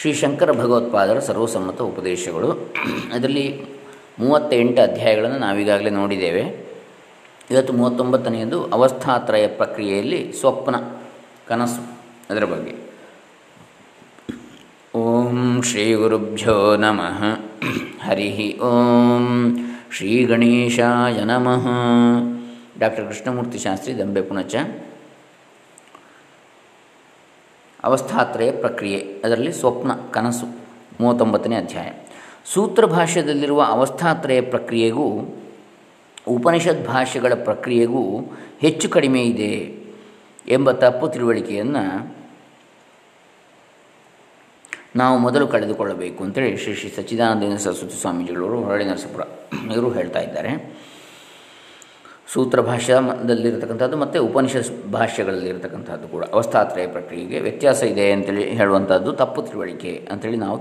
ಶ್ರೀ ಶಂಕರ ಭಗವತ್ಪಾದರ ಸರ್ವಸಮ್ಮತ ಉಪದೇಶಗಳು. ಅದರಲ್ಲಿ ಮೂವತ್ತೆಂಟು ಅಧ್ಯಾಯಗಳನ್ನು ನಾವೀಗಾಗಲೇ ನೋಡಿದ್ದೇವೆ. ಇವತ್ತು ಮೂವತ್ತೊಂಬತ್ತನೆಯದು ಅವಸ್ಥಾತ್ರಯ ಪ್ರಕ್ರಿಯೆಯಲ್ಲಿ ಸ್ವಪ್ನ, ಕನಸು ಅದರ ಬಗ್ಗೆ. ಓಂ ಶ್ರೀ ಗುರುಭ್ಯೋ ನಮಃ. ಹರಿ ಓಂ ಶ್ರೀ ಗಣೇಶಾಯ ನಮಃ. ಡಾಕ್ಟರ್ ಕೃಷ್ಣಮೂರ್ತಿ ಶಾಸ್ತ್ರಿ ದಂಬೆ ಪುಣಚ. ಅವಸ್ಥಾತ್ರಯ ಪ್ರಕ್ರಿಯೆ, ಅದರಲ್ಲಿ ಸ್ವಪ್ನ, ಕನಸು, ಮೂವತ್ತೊಂಬತ್ತನೇ ಅಧ್ಯಾಯ. ಸೂತ್ರ ಭಾಷ್ಯದಲ್ಲಿರುವ ಅವಸ್ಥಾತ್ರಯ ಪ್ರಕ್ರಿಯೆಗೂ, ಉಪನಿಷತ್ ಭಾಷೆಗಳ ಪ್ರಕ್ರಿಯೆಗೂ ಹೆಚ್ಚು ಕಡಿಮೆ ಇದೆ ಎಂಬ ತಪ್ಪು ತಿಳುವಳಿಕೆಯನ್ನು ನಾವು ಮೊದಲು ಕಳೆದುಕೊಳ್ಳಬೇಕು ಅಂತೇಳಿ ಶ್ರೀ ಶ್ರೀ ಸಚ್ಚಿದಾನಂದ ಸರಸ್ವತಿ ಸ್ವಾಮೀಜಿಗಳವರು ಹೊರಳಿ ನರಸಪುರ ಇವರು ಹೇಳ್ತಾ ಇದ್ದಾರೆ. ಸೂತ್ರ ಭಾಷ್ಯದಲ್ಲಿರತಕ್ಕಂಥದ್ದು ಮತ್ತು ಉಪನಿಷತ್ ಭಾಷ್ಯಗಳಲ್ಲಿರತಕ್ಕಂಥದ್ದು ಕೂಡ. ಅವಸ್ಥಾತ್ರಯ ಪ್ರಕ್ರಿಯೆಗೆ ವ್ಯತ್ಯಾಸ ಇದೆ ಅಂತೇಳಿ ಹೇಳುವಂಥದ್ದು ತಪ್ಪು ತಿಳುವಳಿಕೆ ಅಂಥೇಳಿ ನಾವು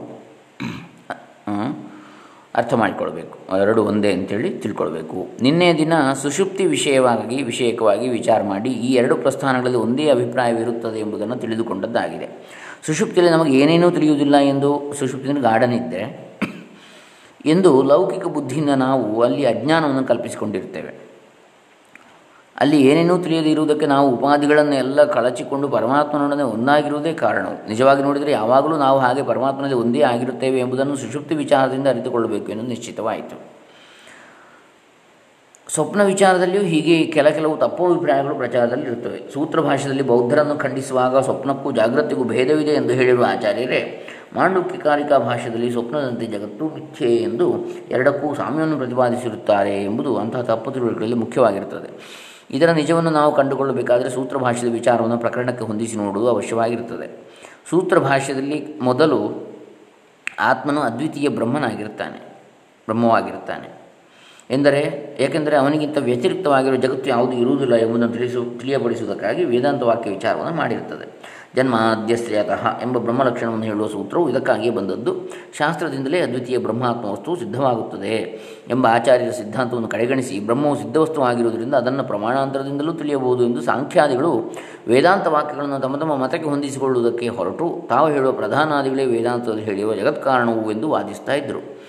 ಅರ್ಥ ಮಾಡಿಕೊಳ್ಬೇಕು. ಎರಡು ಒಂದೇ ಅಂತೇಳಿ ತಿಳ್ಕೊಳ್ಬೇಕು. ನಿನ್ನೆ ದಿನ ಸುಷುಪ್ತಿ ವಿಷಯವಾಗಿ ವಿಷಯಕವಾಗಿ ವಿಚಾರ ಮಾಡಿ ಈ ಎರಡು ಪ್ರಸ್ಥಾನಗಳಲ್ಲಿ ಒಂದೇ ಅಭಿಪ್ರಾಯವಿರುತ್ತದೆ ಎಂಬುದನ್ನು ತಿಳಿದುಕೊಂಡದ್ದಾಗಿದೆ. ಸುಷುಪ್ತಿಯಲ್ಲಿ ನಮಗೆ ಏನೇನೂ ತಿಳಿಯುವುದಿಲ್ಲ ಎಂದು ಸುಷುಪ್ತಿಯಲ್ಲಿ ಗಾರ್ಡನ್ ಇದ್ದರೆ ಎಂದು ಲೌಕಿಕ ಬುದ್ಧಿಯಿಂದ ನಾವು ಅಲ್ಲಿ ಅಜ್ಞಾನವನ್ನು ಕಲ್ಪಿಸಿಕೊಂಡಿರ್ತೇವೆ. ಅಲ್ಲಿ ಏನೇನೂ ತಿಳಿಯದೇ ಇರುವುದಕ್ಕೆ ನಾವು ಉಪಾಧಿಗಳನ್ನು ಎಲ್ಲ ಕಳಚಿಕೊಂಡು ಪರಮಾತ್ಮನೊಡನೆ ಒಂದಾಗಿರುವುದೇ ಕಾರಣವು ನಿಜವಾಗಿ ನೋಡಿದರೆ ಯಾವಾಗಲೂ ನಾವು ಹಾಗೆ ಪರಮಾತ್ಮನಲ್ಲಿ ಒಂದೇ ಆಗಿರುತ್ತೇವೆ ಎಂಬುದನ್ನು ಸುಷುಪ್ತಿ ವಿಚಾರದಿಂದ ಅರಿತುಕೊಳ್ಳಬೇಕು ಎಂದು ನಿಶ್ಚಿತವಾಯಿತು. ಸ್ವಪ್ನ ವಿಚಾರದಲ್ಲಿಯೂ ಹೀಗೆ ಕೆಲ ಕೆಲವು ತಪ್ಪು ಅಭಿಪ್ರಾಯಗಳು ಪ್ರಚಾರದಲ್ಲಿ ಇರುತ್ತವೆ. ಸೂತ್ರ ಭಾಷೆಯಲ್ಲಿ ಬೌದ್ಧರನ್ನು ಖಂಡಿಸುವಾಗ ಸ್ವಪ್ನಕ್ಕೂ ಜಾಗೃತಿಗೂ ಭೇದವಿದೆ ಎಂದು ಹೇಳಿರುವ ಆಚಾರ್ಯರೇ, ಮಾಂಡುಕ್ಯಕಾರಿಕಾ ಭಾಷೆಯಲ್ಲಿ ಸ್ವಪ್ನದಂತೆ ಜಗತ್ತು ಮಿಥ್ಯೆ ಎಂದು ಎರಡಕ್ಕೂ ಸಾಮ್ಯವನ್ನು ಪ್ರತಿಪಾದಿಸಿರುತ್ತಾರೆ ಎಂಬುದು ಅಂತಹ ತಪ್ಪು ತಿಳುವಳಿಕೆಯಲ್ಲಿ ಮುಖ್ಯವಾಗಿರುತ್ತದೆ. ಇದರ ನಿಜವನ್ನು ನಾವು ಕಂಡುಕೊಳ್ಳಬೇಕಾದರೆ ಸೂತ್ರ ಭಾಷೆಯ ವಿಚಾರವನ್ನು ಪ್ರಕರಣಕ್ಕೆ ಹೊಂದಿಸಿ ನೋಡುವುದು ಅವಶ್ಯವಾಗಿರುತ್ತದೆ. ಸೂತ್ರ ಮೊದಲು ಆತ್ಮನು ಅದ್ವಿತೀಯ ಬ್ರಹ್ಮನಾಗಿರುತ್ತಾನೆ, ಬ್ರಹ್ಮವಾಗಿರುತ್ತಾನೆ. ಎಂದರೆ ಏಕೆಂದರೆ ಅವನಿಗಿಂತ ವ್ಯತಿರಿಕ್ತವಾಗಿರುವ ಜಗತ್ತು ಯಾವುದು ಇರುವುದಿಲ್ಲ ಎಂಬುದನ್ನು ತಿಳಿಸು, ತಿಳಿಯಪಡಿಸುವುದಕ್ಕಾಗಿ ವೇದಾಂತ ವಾಕ್ಯ ವಿಚಾರವನ್ನು ಮಾಡಿರುತ್ತದೆ. ಜನ್ಮಾದ್ಯಶ್ರೇಯತಃ ಎಂಬ ಬ್ರಹ್ಮಲಕ್ಷಣವನ್ನು ಹೇಳುವ ಸೂತ್ರವು ಇದಕ್ಕಾಗಿಯೇ ಬಂದದ್ದು. ಶಾಸ್ತ್ರದಿಂದಲೇ ಅದ್ವಿತೀಯ ಬ್ರಹ್ಮಾತ್ಮ ವಸ್ತು ಸಿದ್ಧವಾಗುತ್ತದೆ ಎಂಬ ಆಚಾರ್ಯರ ಸಿದ್ಧಾಂತವನ್ನು ಕಡೆಗಣಿಸಿ ಬ್ರಹ್ಮವು ಸಿದ್ಧವಸ್ತುವಾಗಿರುವುದರಿಂದ ಅದನ್ನು ಪ್ರಮಾಣಾಂತರದಿಂದಲೂ ತಿಳಿಯಬಹುದು ಎಂದು ಸಾಂಖ್ಯಾದಿಗಳು ವೇದಾಂತ ವಾಕ್ಯಗಳನ್ನು ತಮ್ಮ ತಮ್ಮ ಮತಕ್ಕೆ ಹೊಂದಿಸಿಕೊಳ್ಳುವುದಕ್ಕೆ ಹೊರಟು ತಾವು ಹೇಳುವ ಪ್ರಧಾನಾದಿಗಳೇ ವೇದಾಂತದಲ್ಲಿ ಹೇಳುವ ಜಗತ್ಕಾರಣವು ಎಂದು ವಾದಿಸ್ತಾ ಇದ್ದರು.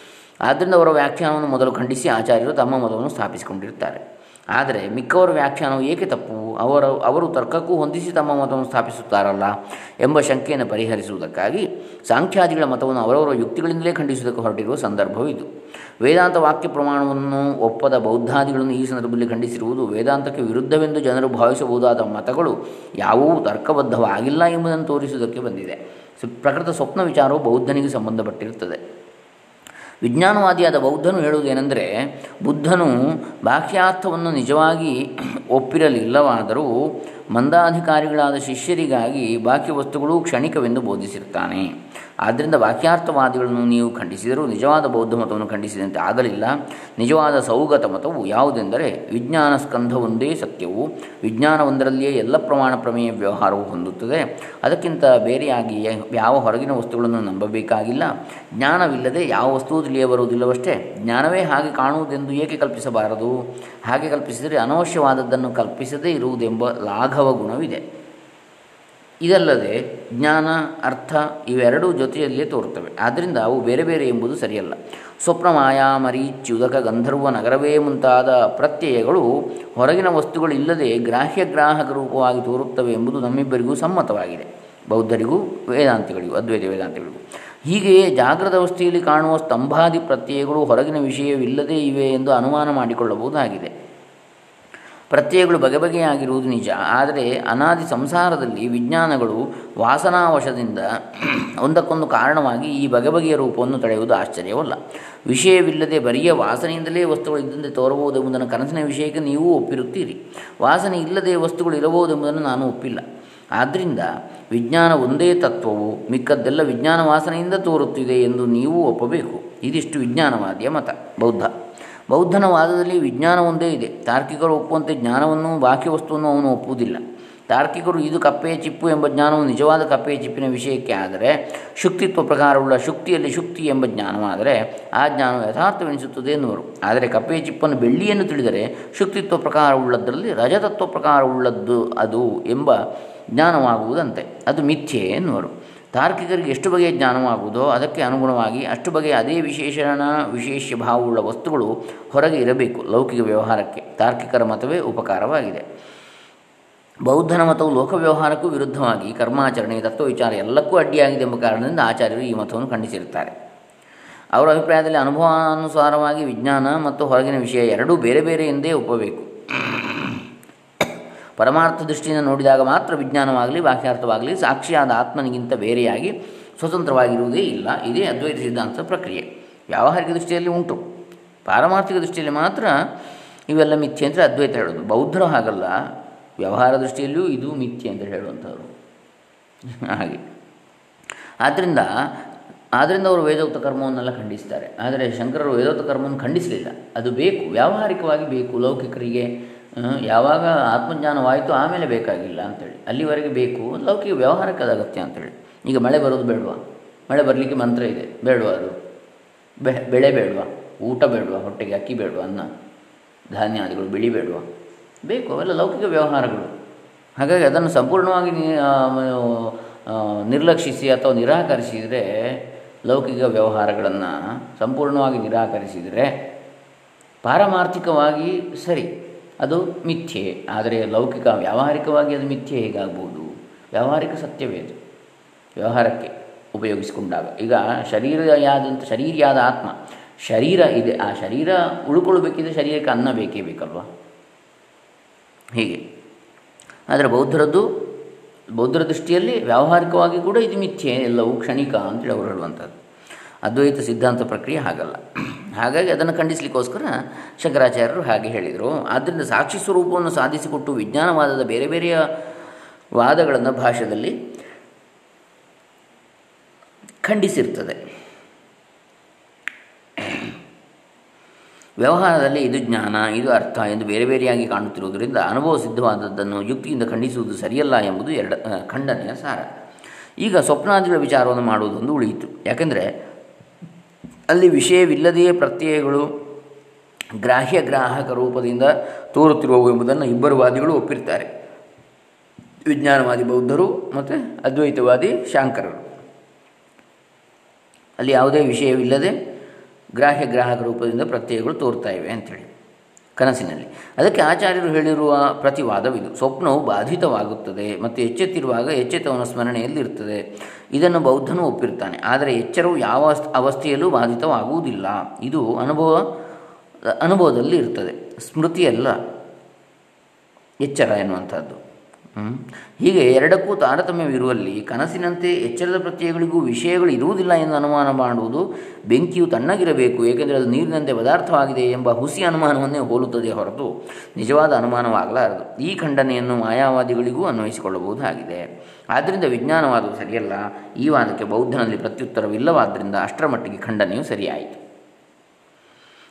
ಆದ್ದರಿಂದ ಅವರ ವ್ಯಾಖ್ಯಾನವನ್ನು ಮೊದಲು ಖಂಡಿಸಿ ಆಚಾರ್ಯರು ತಮ್ಮ ಮತವನ್ನು ಸ್ಥಾಪಿಸಿಕೊಂಡಿರುತ್ತಾರೆ. ಆದರೆ ಮಿಕ್ಕವರ ವ್ಯಾಖ್ಯಾನವು ಏಕೆ ತಪ್ಪು? ಅವರ, ಅವರು ತರ್ಕಕ್ಕೂ ಹೊಂದಿಸಿ ತಮ್ಮ ಮತವನ್ನು ಸ್ಥಾಪಿಸುತ್ತಾರಲ್ಲ ಎಂಬ ಶಂಕೆಯನ್ನು ಪರಿಹರಿಸುವುದಕ್ಕಾಗಿ ಸಾಂಖ್ಯಾದಿಗಳ ಮತವನ್ನು ಅವರವರ ಯುಕ್ತಿಗಳಿಂದಲೇ ಖಂಡಿಸುವುದಕ್ಕೆ ಹೊರಟಿರುವ ಸಂದರ್ಭವಿದು. ವೇದಾಂತ ವಾಕ್ಯ ಪ್ರಮಾಣವನ್ನು ಒಪ್ಪದ ಬೌದ್ಧಾದಿಗಳನ್ನು ಈ ಸಂದರ್ಭದಲ್ಲಿ ಖಂಡಿಸಿರುವುದು ವೇದಾಂತಕ್ಕೆ ವಿರುದ್ಧವೆಂದು ಜನರು ಭಾವಿಸಬಹುದಾದ ಮತಗಳು ಯಾವುವೂ ತರ್ಕಬದ್ಧವಾಗಿಲ್ಲ ಎಂಬುದನ್ನು ತೋರಿಸುವುದಕ್ಕೆ ಬಂದಿದೆ. ಪ್ರಕೃತ ಸ್ವಪ್ನ ವಿಚಾರವು ಬೌದ್ಧನಿಗೆ ಸಂಬಂಧಪಟ್ಟಿರುತ್ತದೆ. ವಿಜ್ಞಾನವಾದಿಯಾದ ಬೌದ್ಧನು ಹೇಳುವುದೇನೆಂದರೆ ಬುದ್ಧನು ಬಾಹ್ಯಾರ್ಥವನ್ನು ನಿಜವಾಗಿ ಒಪ್ಪಿರಲಿಲ್ಲವಾದರೂ ಮಂದಾಧಿಕಾರಿಗಳಾದ ಶಿಷ್ಯರಿಗಾಗಿ ಬಾಕಿ ವಸ್ತುಗಳು ಕ್ಷಣಿಕವೆಂದು ಬೋಧಿಸಿರ್ತಾನೆ. ಆದ್ದರಿಂದ ವಾಕ್ಯಾರ್ಥವಾದಿಗಳನ್ನು ನೀವು ಖಂಡಿಸಿದರೂ ನಿಜವಾದ ಬೌದ್ಧ ಮತವನ್ನು ಖಂಡಿಸಿದಂತೆ ಆಗಲಿಲ್ಲ. ನಿಜವಾದ ಸೌಗತ ಮತವು ಯಾವುದೆಂದರೆ ವಿಜ್ಞಾನ ಸ್ಕಂಧ ಒಂದೇ ಸತ್ಯವು. ವಿಜ್ಞಾನ ಒಂದರಲ್ಲಿಯೇ ಎಲ್ಲ ಪ್ರಮಾಣ ಪ್ರಮೇಯ ವ್ಯವಹಾರವು ಹೊಂದುತ್ತದೆ. ಅದಕ್ಕಿಂತ ಬೇರೆಯಾಗಿ ಯಾವ ಹೊರಗಿನ ವಸ್ತುಗಳನ್ನು ನಂಬಬೇಕಾಗಿಲ್ಲ. ಜ್ಞಾನವಿಲ್ಲದೆ ಯಾವ ವಸ್ತುವು ತಿಳಿಯಬರುವುದಿಲ್ಲವಷ್ಟೇ. ಜ್ಞಾನವೇ ಹಾಗೆ ಕಾಣುವುದೆಂದು ಏಕೆ ಕಲ್ಪಿಸಬಾರದು? ಹಾಗೆ ಕಲ್ಪಿಸಿದರೆ ಅನವಶ್ಯವಾದದ್ದನ್ನು ಕಲ್ಪಿಸದೇ ಇರುವುದೆಂಬ ಲಾಘವ ಗುಣವಿದೆ. ಇದಲ್ಲದೆ ಜ್ಞಾನ, ಅರ್ಥ ಇವೆರಡೂ ಜೊತೆಯಲ್ಲೇ ತೋರುತ್ತವೆ. ಆದ್ದರಿಂದ ಅವು ಬೇರೆ ಬೇರೆ ಎಂಬುದು ಸರಿಯಲ್ಲ. ಸ್ವಪ್ನ ಮಾಯಾ ಮರೀಚ್ಯುದಕ ಗಂಧರ್ವ ನಗರವೇ ಮುಂತಾದ ಪ್ರತ್ಯಯಗಳು ಹೊರಗಿನ ವಸ್ತುಗಳಿಲ್ಲದೆ ಗ್ರಾಹ್ಯ ಗ್ರಾಹಕ ರೂಪವಾಗಿ ತೋರುತ್ತವೆ ಎಂಬುದು ನಮ್ಮಿಬ್ಬರಿಗೂ ಸಮ್ಮತವಾಗಿದೆ. ಬೌದ್ಧರಿಗೂ ವೇದಾಂತಿಗಳಿಗೂ, ಅದ್ವೈತ ವೇದಾಂತಿಗಳಿಗೂ. ಹೀಗೆಯೇ ಜಾಗೃತ ಅವಸ್ಥೆಯಲ್ಲಿ ಕಾಣುವ ಸ್ತಂಭಾದಿ ಪ್ರತ್ಯಯಗಳು ಹೊರಗಿನ ವಿಷಯವಿಲ್ಲದೇ ಇವೆ ಎಂದು ಅನುಮಾನ ಮಾಡಿಕೊಳ್ಳಬಹುದಾಗಿದೆ. ಪ್ರತ್ಯಯಗಳು ಬಗೆ ಬಗೆಯಾಗಿರುವುದು ನಿಜ. ಆದರೆ ಅನಾದಿ ಸಂಸಾರದಲ್ಲಿ ವಿಜ್ಞಾನಗಳು ವಾಸನಾವಶದಿಂದ ಒಂದಕ್ಕೊಂದು ಕಾರಣವಾಗಿ ಈ ಬಗೆ ಬಗೆಯ ರೂಪವನ್ನು ತಡೆಯುವುದು ಆಶ್ಚರ್ಯವಲ್ಲ. ವಿಷಯವಿಲ್ಲದೆ ಬರಿಯ ವಾಸನೆಯಿಂದಲೇ ವಸ್ತುಗಳು ಇದ್ದಂತೆ ತೋರಬಹುದೆಂಬುದನ್ನು ಕನಸಿನ ವಿಷಯಕ್ಕೆ ನೀವು ಒಪ್ಪಿರುತ್ತೀರಿ. ವಾಸನೆ ಇಲ್ಲದೆ ವಸ್ತುಗಳು ಇರಬಹುದೆಂಬುದನ್ನು ನಾನು ಒಪ್ಪಿಲ್ಲ. ಆದ್ದರಿಂದ ವಿಜ್ಞಾನ ಒಂದೇ ತತ್ವವು ಮಿಕ್ಕದ್ದೆಲ್ಲ ವಿಜ್ಞಾನ ವಾಸನೆಯಿಂದ ತೋರುತ್ತಿದೆ ಎಂದು ನೀವು ಒಪ್ಪಬೇಕು. ಇದಿಷ್ಟು ವಿಜ್ಞಾನವಾದಿಯ ಮತ. ಬೌದ್ಧ. ಬೌದ್ಧನ ವಾದದಲ್ಲಿ ವಿಜ್ಞಾನ ಒಂದೇ ಇದೆ. ತಾರ್ಕಿಕರು ಒಪ್ಪುವಂತೆ ಜ್ಞಾನವನ್ನು ಬಾಕಿ ವಸ್ತುವನ್ನು ಅವನು ಒಪ್ಪುವುದಿಲ್ಲ. ತಾರ್ಕಿಕರು ಇದು ಕಪ್ಪೆಯ ಚಿಪ್ಪು ಎಂಬ ಜ್ಞಾನವು ನಿಜವಾದ ಕಪ್ಪೆಯ ಚಿಪ್ಪಿನ ವಿಷಯಕ್ಕೆ ಆದರೆ, ಶುಕ್ತಿತ್ವ ಪ್ರಕಾರವುಳ್ಳ ಶುಕ್ತಿಯಲ್ಲಿ ಶುಕ್ತಿ ಎಂಬ ಜ್ಞಾನವಾದರೆ ಆ ಜ್ಞಾನವು ಯಥಾರ್ಥವೆನಿಸುತ್ತದೆ ಎನ್ನುವರು. ಆದರೆ ಕಪ್ಪೆಯ ಚಿಪ್ಪನ್ನು ಬೆಳ್ಳಿಯನ್ನು ತಿಳಿದರೆ, ಶುಕ್ತಿತ್ವ ಪ್ರಕಾರವುಳ್ಳದರಲ್ಲಿ ರಜತತ್ವ ಪ್ರಕಾರವುಳ್ಳದ್ದು ಅದು ಎಂಬ ಜ್ಞಾನವಾಗುವುದಂತೆ. ಅದು ಮಿಥ್ಯೆ ಎನ್ನುವರು. ತಾರ್ಕಿಕರಿಗೆ ಎಷ್ಟು ಬಗೆಯ ಜ್ಞಾನವಾಗುವುದೋ ಅದಕ್ಕೆ ಅನುಗುಣವಾಗಿ ಅಷ್ಟು ಬಗೆಯ ಅದೇ ವಿಶೇಷಣ ವಿಶೇಷ ಭಾವವುಳ್ಳ ವಸ್ತುಗಳು ಹೊರಗೆ ಇರಬೇಕು ಲೌಕಿಕ ವ್ಯವಹಾರಕ್ಕೆ. ತಾರ್ಕಿಕರ ಮತವೇ ಉಪಕಾರವಾಗಿದೆ. ಬೌದ್ಧನ ಮತವು ಲೋಕ ವ್ಯವಹಾರಕ್ಕೂ ವಿರುದ್ಧವಾಗಿ ಕರ್ಮಾಚರಣೆ ತತ್ವ ವಿಚಾರ ಎಲ್ಲಕ್ಕೂ ಅಡ್ಡಿಯಾಗಿದೆ ಎಂಬ ಕಾರಣದಿಂದ ಆಚಾರ್ಯರು ಈ ಮತವನ್ನು ಖಂಡಿಸಿರುತ್ತಾರೆ. ಅವರ ಅಭಿಪ್ರಾಯದಲ್ಲಿ ಅನುಭವಾನುಸಾರವಾಗಿ ವಿಜ್ಞಾನ ಮತ್ತು ಹೊರಗಿನ ವಿಷಯ ಎರಡೂ ಬೇರೆ ಬೇರೆ ಎಂದೇ ಒಪ್ಪಬೇಕು. ಪರಮಾರ್ಥ ದೃಷ್ಟಿಯಿಂದ ನೋಡಿದಾಗ ಮಾತ್ರ ವಿಜ್ಞಾನವಾಗಲಿ ವಾಕ್ಯಾರ್ಥವಾಗಲಿ ಸಾಕ್ಷಿಯಾದ ಆತ್ಮನಿಗಿಂತ ಬೇರೆಯಾಗಿ ಸ್ವತಂತ್ರವಾಗಿರುವುದೇ ಇಲ್ಲ. ಇದೇ ಅದ್ವೈತ ಸಿದ್ಧಾಂತದ ಪ್ರಕ್ರಿಯೆ. ವ್ಯಾವಹಾರಿಕ ದೃಷ್ಟಿಯಲ್ಲಿ ಉಂಟು. ಪಾರಮಾರ್ಥಿಕ ದೃಷ್ಟಿಯಲ್ಲಿ ಮಾತ್ರ ಇವೆಲ್ಲ ಮಿಥ್ಯೆ ಅಂದರೆ ಅದ್ವೈತ ಹೇಳೋದು. ಬೌದ್ಧರು ಹಾಗಲ್ಲ. ವ್ಯವಹಾರ ದೃಷ್ಟಿಯಲ್ಲಿಯೂ ಇದು ಮಿಥ್ಯೆ ಅಂತ ಹೇಳುವಂಥವ್ರು. ಹಾಗೆ. ಆದ್ದರಿಂದ ಆದ್ದರಿಂದ ಅವರು ವೇದೋಕ್ತ ಕರ್ಮವನ್ನೆಲ್ಲ ಖಂಡಿಸ್ತಾರೆ. ಆದರೆ ಶಂಕರರು ವೇದೋಕ್ತ ಕರ್ಮವನ್ನು ಖಂಡಿಸಲಿಲ್ಲ. ಅದು ಬೇಕು. ವ್ಯಾವಹಾರಿಕವಾಗಿ ಬೇಕು. ಲೌಕಿಕರಿಗೆ ಯಾವಾಗ ಆತ್ಮಜ್ಞಾನವಾಯಿತು ಆಮೇಲೆ ಬೇಕಾಗಿಲ್ಲ ಅಂತೇಳಿ. ಅಲ್ಲಿವರೆಗೆ ಬೇಕು, ಲೌಕಿಕ ವ್ಯವಹಾರಕ್ಕೆ ಅದು ಅಗತ್ಯ ಅಂತೇಳಿ. ಈಗ ಮಳೆ ಬರೋದು ಬೇಡವಾ? ಮಳೆ ಬರಲಿಕ್ಕೆ ಮಂತ್ರ ಇದೆ, ಬೇಡವಾ ಅದು? ಬೆಳೆ ಬೇಡವಾ? ಊಟ ಬೇಡವಾ? ಹೊಟ್ಟೆಗೆ ಅಕ್ಕಿ ಬೇಡವಾ? ಅನ್ನ? ಧಾನ್ಯಾದಿಗಳು, ಬಿಳಿ ಬೇಡವಾ? ಬೇಕು, ಅವೆಲ್ಲ ಲೌಕಿಕ ವ್ಯವಹಾರಗಳು. ಹಾಗಾಗಿ ಅದನ್ನು ಸಂಪೂರ್ಣವಾಗಿ ನಿರ್ಲಕ್ಷಿಸಿ ಅಥವಾ ನಿರಾಕರಿಸಿದರೆ ಲೌಕಿಕ ವ್ಯವಹಾರಗಳನ್ನು ಸಂಪೂರ್ಣವಾಗಿ ನಿರಾಕರಿಸಿದರೆ ಪಾರಮಾರ್ಥಿಕವಾಗಿ ಸರಿ. ಅದು ಮಿಥ್ಯೆ. ಆದರೆ ಲೌಕಿಕ, ವ್ಯಾವಹಾರಿಕವಾಗಿ ಅದು ಮಿಥ್ಯೆ ಹೇಗಾಗ್ಬೋದು? ವ್ಯಾವಹಾರಿಕ ಸತ್ಯವೇ ಅದು. ವ್ಯವಹಾರಕ್ಕೆ ಉಪಯೋಗಿಸಿಕೊಂಡಾಗ. ಈಗ ಶರೀರಯಾದಂತ ಶರೀರಿಯಾದ ಆತ್ಮ, ಶರೀರ ಇದೆ. ಆ ಶರೀರ ಉಳ್ಕೊಳ್ಬೇಕಿದ್ರೆ ಶರೀರಕ್ಕೆ ಅನ್ನ ಬೇಕೇ ಬೇಕಲ್ವಾ? ಹೀಗೆ. ಆದರೆ ಬೌದ್ಧರದ್ದು, ಬೌದ್ಧರ ದೃಷ್ಟಿಯಲ್ಲಿ ವ್ಯಾವಹಾರಿಕವಾಗಿ ಕೂಡ ಇದು ಮಿಥ್ಯೆ, ಎಲ್ಲವೂ ಕ್ಷಣಿಕ ಅಂತೇಳಿ ಅವರು ಹೇಳುವಂಥದ್ದು. ಅದ್ವೈತ ಸಿದ್ಧಾಂತ ಪ್ರಕ್ರಿಯೆ ಹಾಗಲ್ಲ. ಹಾಗಾಗಿ ಅದನ್ನು ಖಂಡಿಸಲಿಕ್ಕೋಸ್ಕರ ಶಂಕರಾಚಾರ್ಯರು ಹಾಗೆ ಹೇಳಿದರು. ಆದ್ದರಿಂದ ಸಾಕ್ಷಿ ಸ್ವರೂಪವನ್ನು ಸಾಧಿಸಿಕೊಟ್ಟು ವಿಜ್ಞಾನವಾದದ ಬೇರೆ ಬೇರೆಯ ವಾದಗಳನ್ನು ಭಾಷೆಯಲ್ಲಿ ಖಂಡಿಸಿರ್ತದೆ. ವ್ಯವಹಾರದಲ್ಲಿ ಇದು ಜ್ಞಾನ, ಇದು ಅರ್ಥ ಎಂದು ಬೇರೆ ಬೇರೆಯಾಗಿ ಕಾಣುತ್ತಿರುವುದರಿಂದ ಅನುಭವ ಸಿದ್ಧವಾದದ್ದನ್ನು ಯುಕ್ತಿಯಿಂದ ಖಂಡಿಸುವುದು ಸರಿಯಲ್ಲ ಎಂಬುದು ಎರಡು ಖಂಡನೆಯ ಸಾರ. ಈಗ ಸ್ವಪ್ನಾದಿಗಳ ವಿಚಾರವನ್ನು ಮಾಡುವುದೊಂದು ಉಳಿಯಿತು. ಯಾಕೆಂದರೆ ಅಲ್ಲಿ ವಿಷಯವಿಲ್ಲದೆಯೇ ಪ್ರತ್ಯಯಗಳು ಗ್ರಾಹ್ಯ ಗ್ರಾಹಕ ರೂಪದಿಂದ ತೋರುತ್ತಿರುವವು ಎಂಬುದನ್ನು ಇಬ್ಬರು ವಾದಿಗಳು ಒಪ್ಪಿರ್ತಾರೆ ವಿಜ್ಞಾನವಾದಿ ಬೌದ್ಧರು ಮತ್ತು ಅದ್ವೈತವಾದಿ ಶಾಂಕರರು. ಅಲ್ಲಿ ಯಾವುದೇ ವಿಷಯವಿಲ್ಲದೆ ಗ್ರಾಹ್ಯ ಗ್ರಾಹಕ ರೂಪದಿಂದ ಪ್ರತ್ಯಯಗಳು ತೋರ್ತಾ ಇವೆ ಅಂಥೇಳಿ ಕನಸಿನಲ್ಲಿ. ಅದಕ್ಕೆ ಆಚಾರ್ಯರು ಹೇಳಿರುವ ಪ್ರತಿವಾದವಿದು. ಸ್ವಪ್ನವು ಬಾಧಿತವಾಗುತ್ತದೆ ಮತ್ತು ಎಚ್ಚೆತ್ತಿರುವಾಗ ಎಚ್ಚೆತ್ತವನ ಸ್ಮರಣೆಯಲ್ಲಿರ್ತದೆ ಇದನ್ನು ಬೌದ್ಧನು ಒಪ್ಪಿರ್ತಾನೆ ಆದರೆ ಎಚ್ಚರವು ಯಾವ ಅವಸ್ಥೆಯಲ್ಲೂ ಬಾಧಿತವಾಗುವುದಿಲ್ಲ. ಇದು ಅನುಭವ ಅನುಭವದಲ್ಲಿ ಇರ್ತದೆ ಸ್ಮೃತಿಯಲ್ಲ ಎಚ್ಚರ ಎನ್ನುವಂಥದ್ದು. ಹೀಗೆ ಎರಡಕ್ಕೂ ತಾರತಮ್ಯವಿರುವಲ್ಲಿ ಕನಸಿನಂತೆ ಎಚ್ಚರದ ಪ್ರತ್ಯಯಗಳಿಗೂ ವಿಷಯಗಳು ಇರುವುದಿಲ್ಲ ಎಂದು ಅನುಮಾನ ಮಾಡುವುದು ಬೆಂಕಿಯು ತಣ್ಣಗಿರಬೇಕು, ಏಕೆಂದರೆ ಅದು ನೀರಿನಂತೆ ಪದಾರ್ಥವಾಗಿದೆ ಎಂಬ ಹುಸಿ ಅನುಮಾನವನ್ನೇ ಹೋಲುತ್ತದೆ ಹೊರತು ನಿಜವಾದ ಅನುಮಾನವಾಗಲಾರದು. ಈ ಖಂಡನೆಯನ್ನು ಮಾಯಾವಾದಿಗಳಿಗೂ ಅನ್ವಯಿಸಿಕೊಳ್ಳಬಹುದಾಗಿದೆ. ಆದ್ದರಿಂದ ವಿಜ್ಞಾನವಾದವು ಸರಿಯಲ್ಲ. ಈ ವಾದಕ್ಕೆ ಬೌದ್ಧನಲ್ಲಿ ಪ್ರತ್ಯುತ್ತರವಿಲ್ಲವಾದ್ದರಿಂದ ಅಷ್ಟರ ಮಟ್ಟಿಗೆ ಖಂಡನೆಯು ಸರಿಯಾಯಿತು.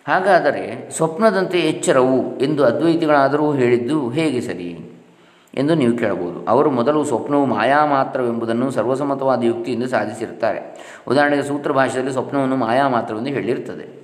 ಹಾಗಾದರೆ ಸ್ವಪ್ನದಂತೆ ಎಚ್ಚರವು ಎಂದು ಅದ್ವೈತಿಗಳಾದರೂ ಹೇಳಿದ್ದು ಹೇಗೆ ಸರಿ? ಎಂದು ನೀವು ಕೇಳಬಹುದು. ಅವರು ಮೊದಲು ಸ್ವಪ್ನವು ಮಾಯಾ ಮಾತ್ರವೆಂಬುದನ್ನು ಸರ್ವಸಮ್ಮತವಾದ ಯುಕ್ತಿಯಿಂದ ಸಾಧಿಸಿರುತ್ತಾರೆ. ಉದಾಹರಣೆಗೆ ಸೂತ್ರ ಭಾಷೆಯಲ್ಲಿ ಸ್ವಪ್ನವನ್ನು ಮಾಯಾ ಮಾತ್ರವೆಂದು ಹೇಳಿರ್ತದೆ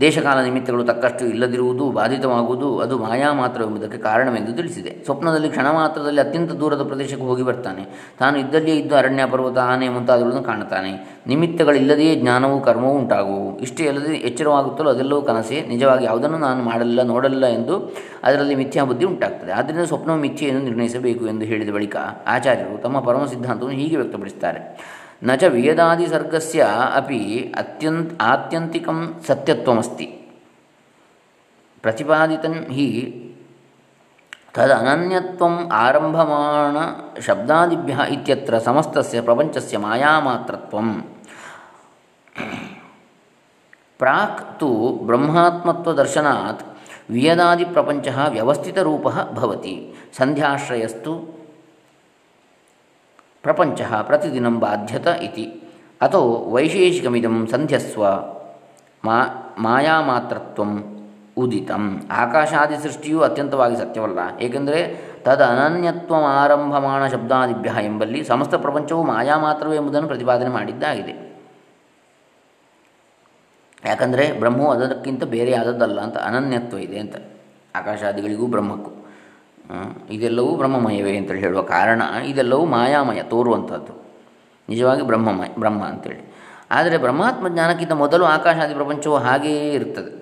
ದೇಶಕಾಲ ನಿಮಿತ್ತಗಳು ತಕ್ಕಷ್ಟು ಇಲ್ಲದಿರುವುದು ಬಾಧಿತವಾಗುವುದು ಅದು ಮಾಯಾ ಮಾತ್ರವೆಂಬುದಕ್ಕೆ ಕಾರಣವೆಂದು ತಿಳಿಸಿದೆ. ಸ್ವಪ್ನದಲ್ಲಿ ಕ್ಷಣ ಮಾತ್ರದಲ್ಲಿ ಅತ್ಯಂತ ದೂರದ ಪ್ರದೇಶಕ್ಕೆ ಹೋಗಿ ಬರ್ತಾನೆ. ತಾನು ಇದ್ದಲ್ಲಿಯೇ ಇದ್ದು ಅರಣ್ಯ ಪರ್ವತ, ಆನೆ ಮುಂತಾದವುಗಳನ್ನು ಕಾಣುತ್ತಾನೆ. ನಿಮಿತ್ತಗಳಿಲ್ಲದೆಯೇ ಜ್ಞಾನವೂ ಕರ್ಮವೂ ಉಂಟಾಗುವು ಇಷ್ಟೇ ಅಲ್ಲದೆ ಎಚ್ಚರವಾಗುತ್ತಲೋ ಅದೆಲ್ಲವೂ ಕನಸೇ. ನಿಜವಾಗಿ ಯಾವುದನ್ನು ನಾನು ಮಾಡಲಿಲ್ಲ, ನೋಡಲಿಲ್ಲ ಎಂದು ಅದರಲ್ಲಿ ಮಿಥ್ಯಾ ಬುದ್ಧಿ ಉಂಟಾಗ್ತದೆ. ಆದ್ದರಿಂದ ಸ್ವಪ್ನವು ಮಿಥ್ಯೆಯನ್ನು ನಿರ್ಣಯಿಸಬೇಕು ಎಂದು ಹೇಳಿದ ಬಳಿಕ ಆಚಾರ್ಯರು ತಮ್ಮ ಪರಮ ಸಿದ್ಧಾಂತವನ್ನು ಹೀಗೆ ವ್ಯಕ್ತಪಡಿಸುತ್ತಾರೆ. ನ ಚ ವೇದಾದಿಸರ್ಗಸ್ಯ ಅಪಿ ಅತ್ಯಂತ ಆತ್ಯಂತಿಕಂ ಸತ್ಯತ್ವಮಸ್ತಿ. ಪ್ರತಿಪಾದಿತಂ ಹಿ ತದನನ್ಯತ್ವಂ ಆರಂಭಮಾಣ ಶಬ್ದಾದಿಭ್ಯ ಇತ್ಯತ್ರ ಸಮಸ್ತಸ್ಯ ಪ್ರಪಂಚಸ್ಯ ಮಾಯಾಮಾತ್ರತ್ವಂ. ಪ್ರಾಕ್ ತು ಬ್ರಹ್ಮಾತ್ಮತ್ವದರ್ಶನಾತ್ ವಿಯದಾದಿಪ್ರಪಂಚ ವ್ಯವಸ್ಥಿತರೂಪ ಭವತಿ. ಸಂಧ್ಯಾಶ್ರಯಸ್ತು ಪ್ರಪಂಚ ಪ್ರತಿದಿನ ಬಾಧ್ಯತ ಇತಿ. ಅಥೋ ವೈಶೇಷಿಕಮಿದಂ ಸಂಧ್ಯಸ್ವ ಮಾ, ಮಾಯಾಮಾತ್ರತ್ವ ಉದಿತಂ. ಆಕಾಶಾದಿ ಸೃಷ್ಟಿಯು ಅತ್ಯಂತವಾಗಿ ಸತ್ಯವಲ್ಲ. ಏಕೆಂದರೆ ತದ ಅನನ್ಯತ್ವ ಆರಂಭಮಾಣ ಶಬ್ದಾದಿಭ್ಯ ಎಂಬಲ್ಲಿ ಸಮಸ್ತ ಪ್ರಪಂಚವು ಮಾಯಾ ಮಾತ್ರವೇ ಎಂಬುದನ್ನು ಪ್ರತಿಪಾದನೆ ಮಾಡಿದ್ದಾಗಿದೆ. ಯಾಕಂದರೆ ಬ್ರಹ್ಮವು ಅದಕ್ಕಿಂತ ಬೇರೆ ಬೇರೆಯಾದದ್ದಲ್ಲ ಅಂತ ಅನನ್ಯತ್ವ ಇದೆ ಅಂತ. ಆಕಾಶಾದಿಗಳಿಗೂ ಬ್ರಹ್ಮಕ್ಕೂ. ಇದೆಲ್ಲವೂ ಬ್ರಹ್ಮಮಯವೇ ಅಂತೇಳಿ ಹೇಳುವ ಕಾರಣ ಇದೆಲ್ಲವೂ ಮಾಯಾಮಯ, ತೋರುವಂಥದ್ದು. ನಿಜವಾಗಿ ಬ್ರಹ್ಮಮಯ, ಬ್ರಹ್ಮ ಅಂತೇಳಿ. ಆದರೆ ಬ್ರಹ್ಮಾತ್ಮ ಜ್ಞಾನಕ್ಕಿಂತ ಮೊದಲು ಆಕಾಶಾದಿ ಪ್ರಪಂಚವು ಹಾಗೆಯೇ ಇರ್ತದೆ.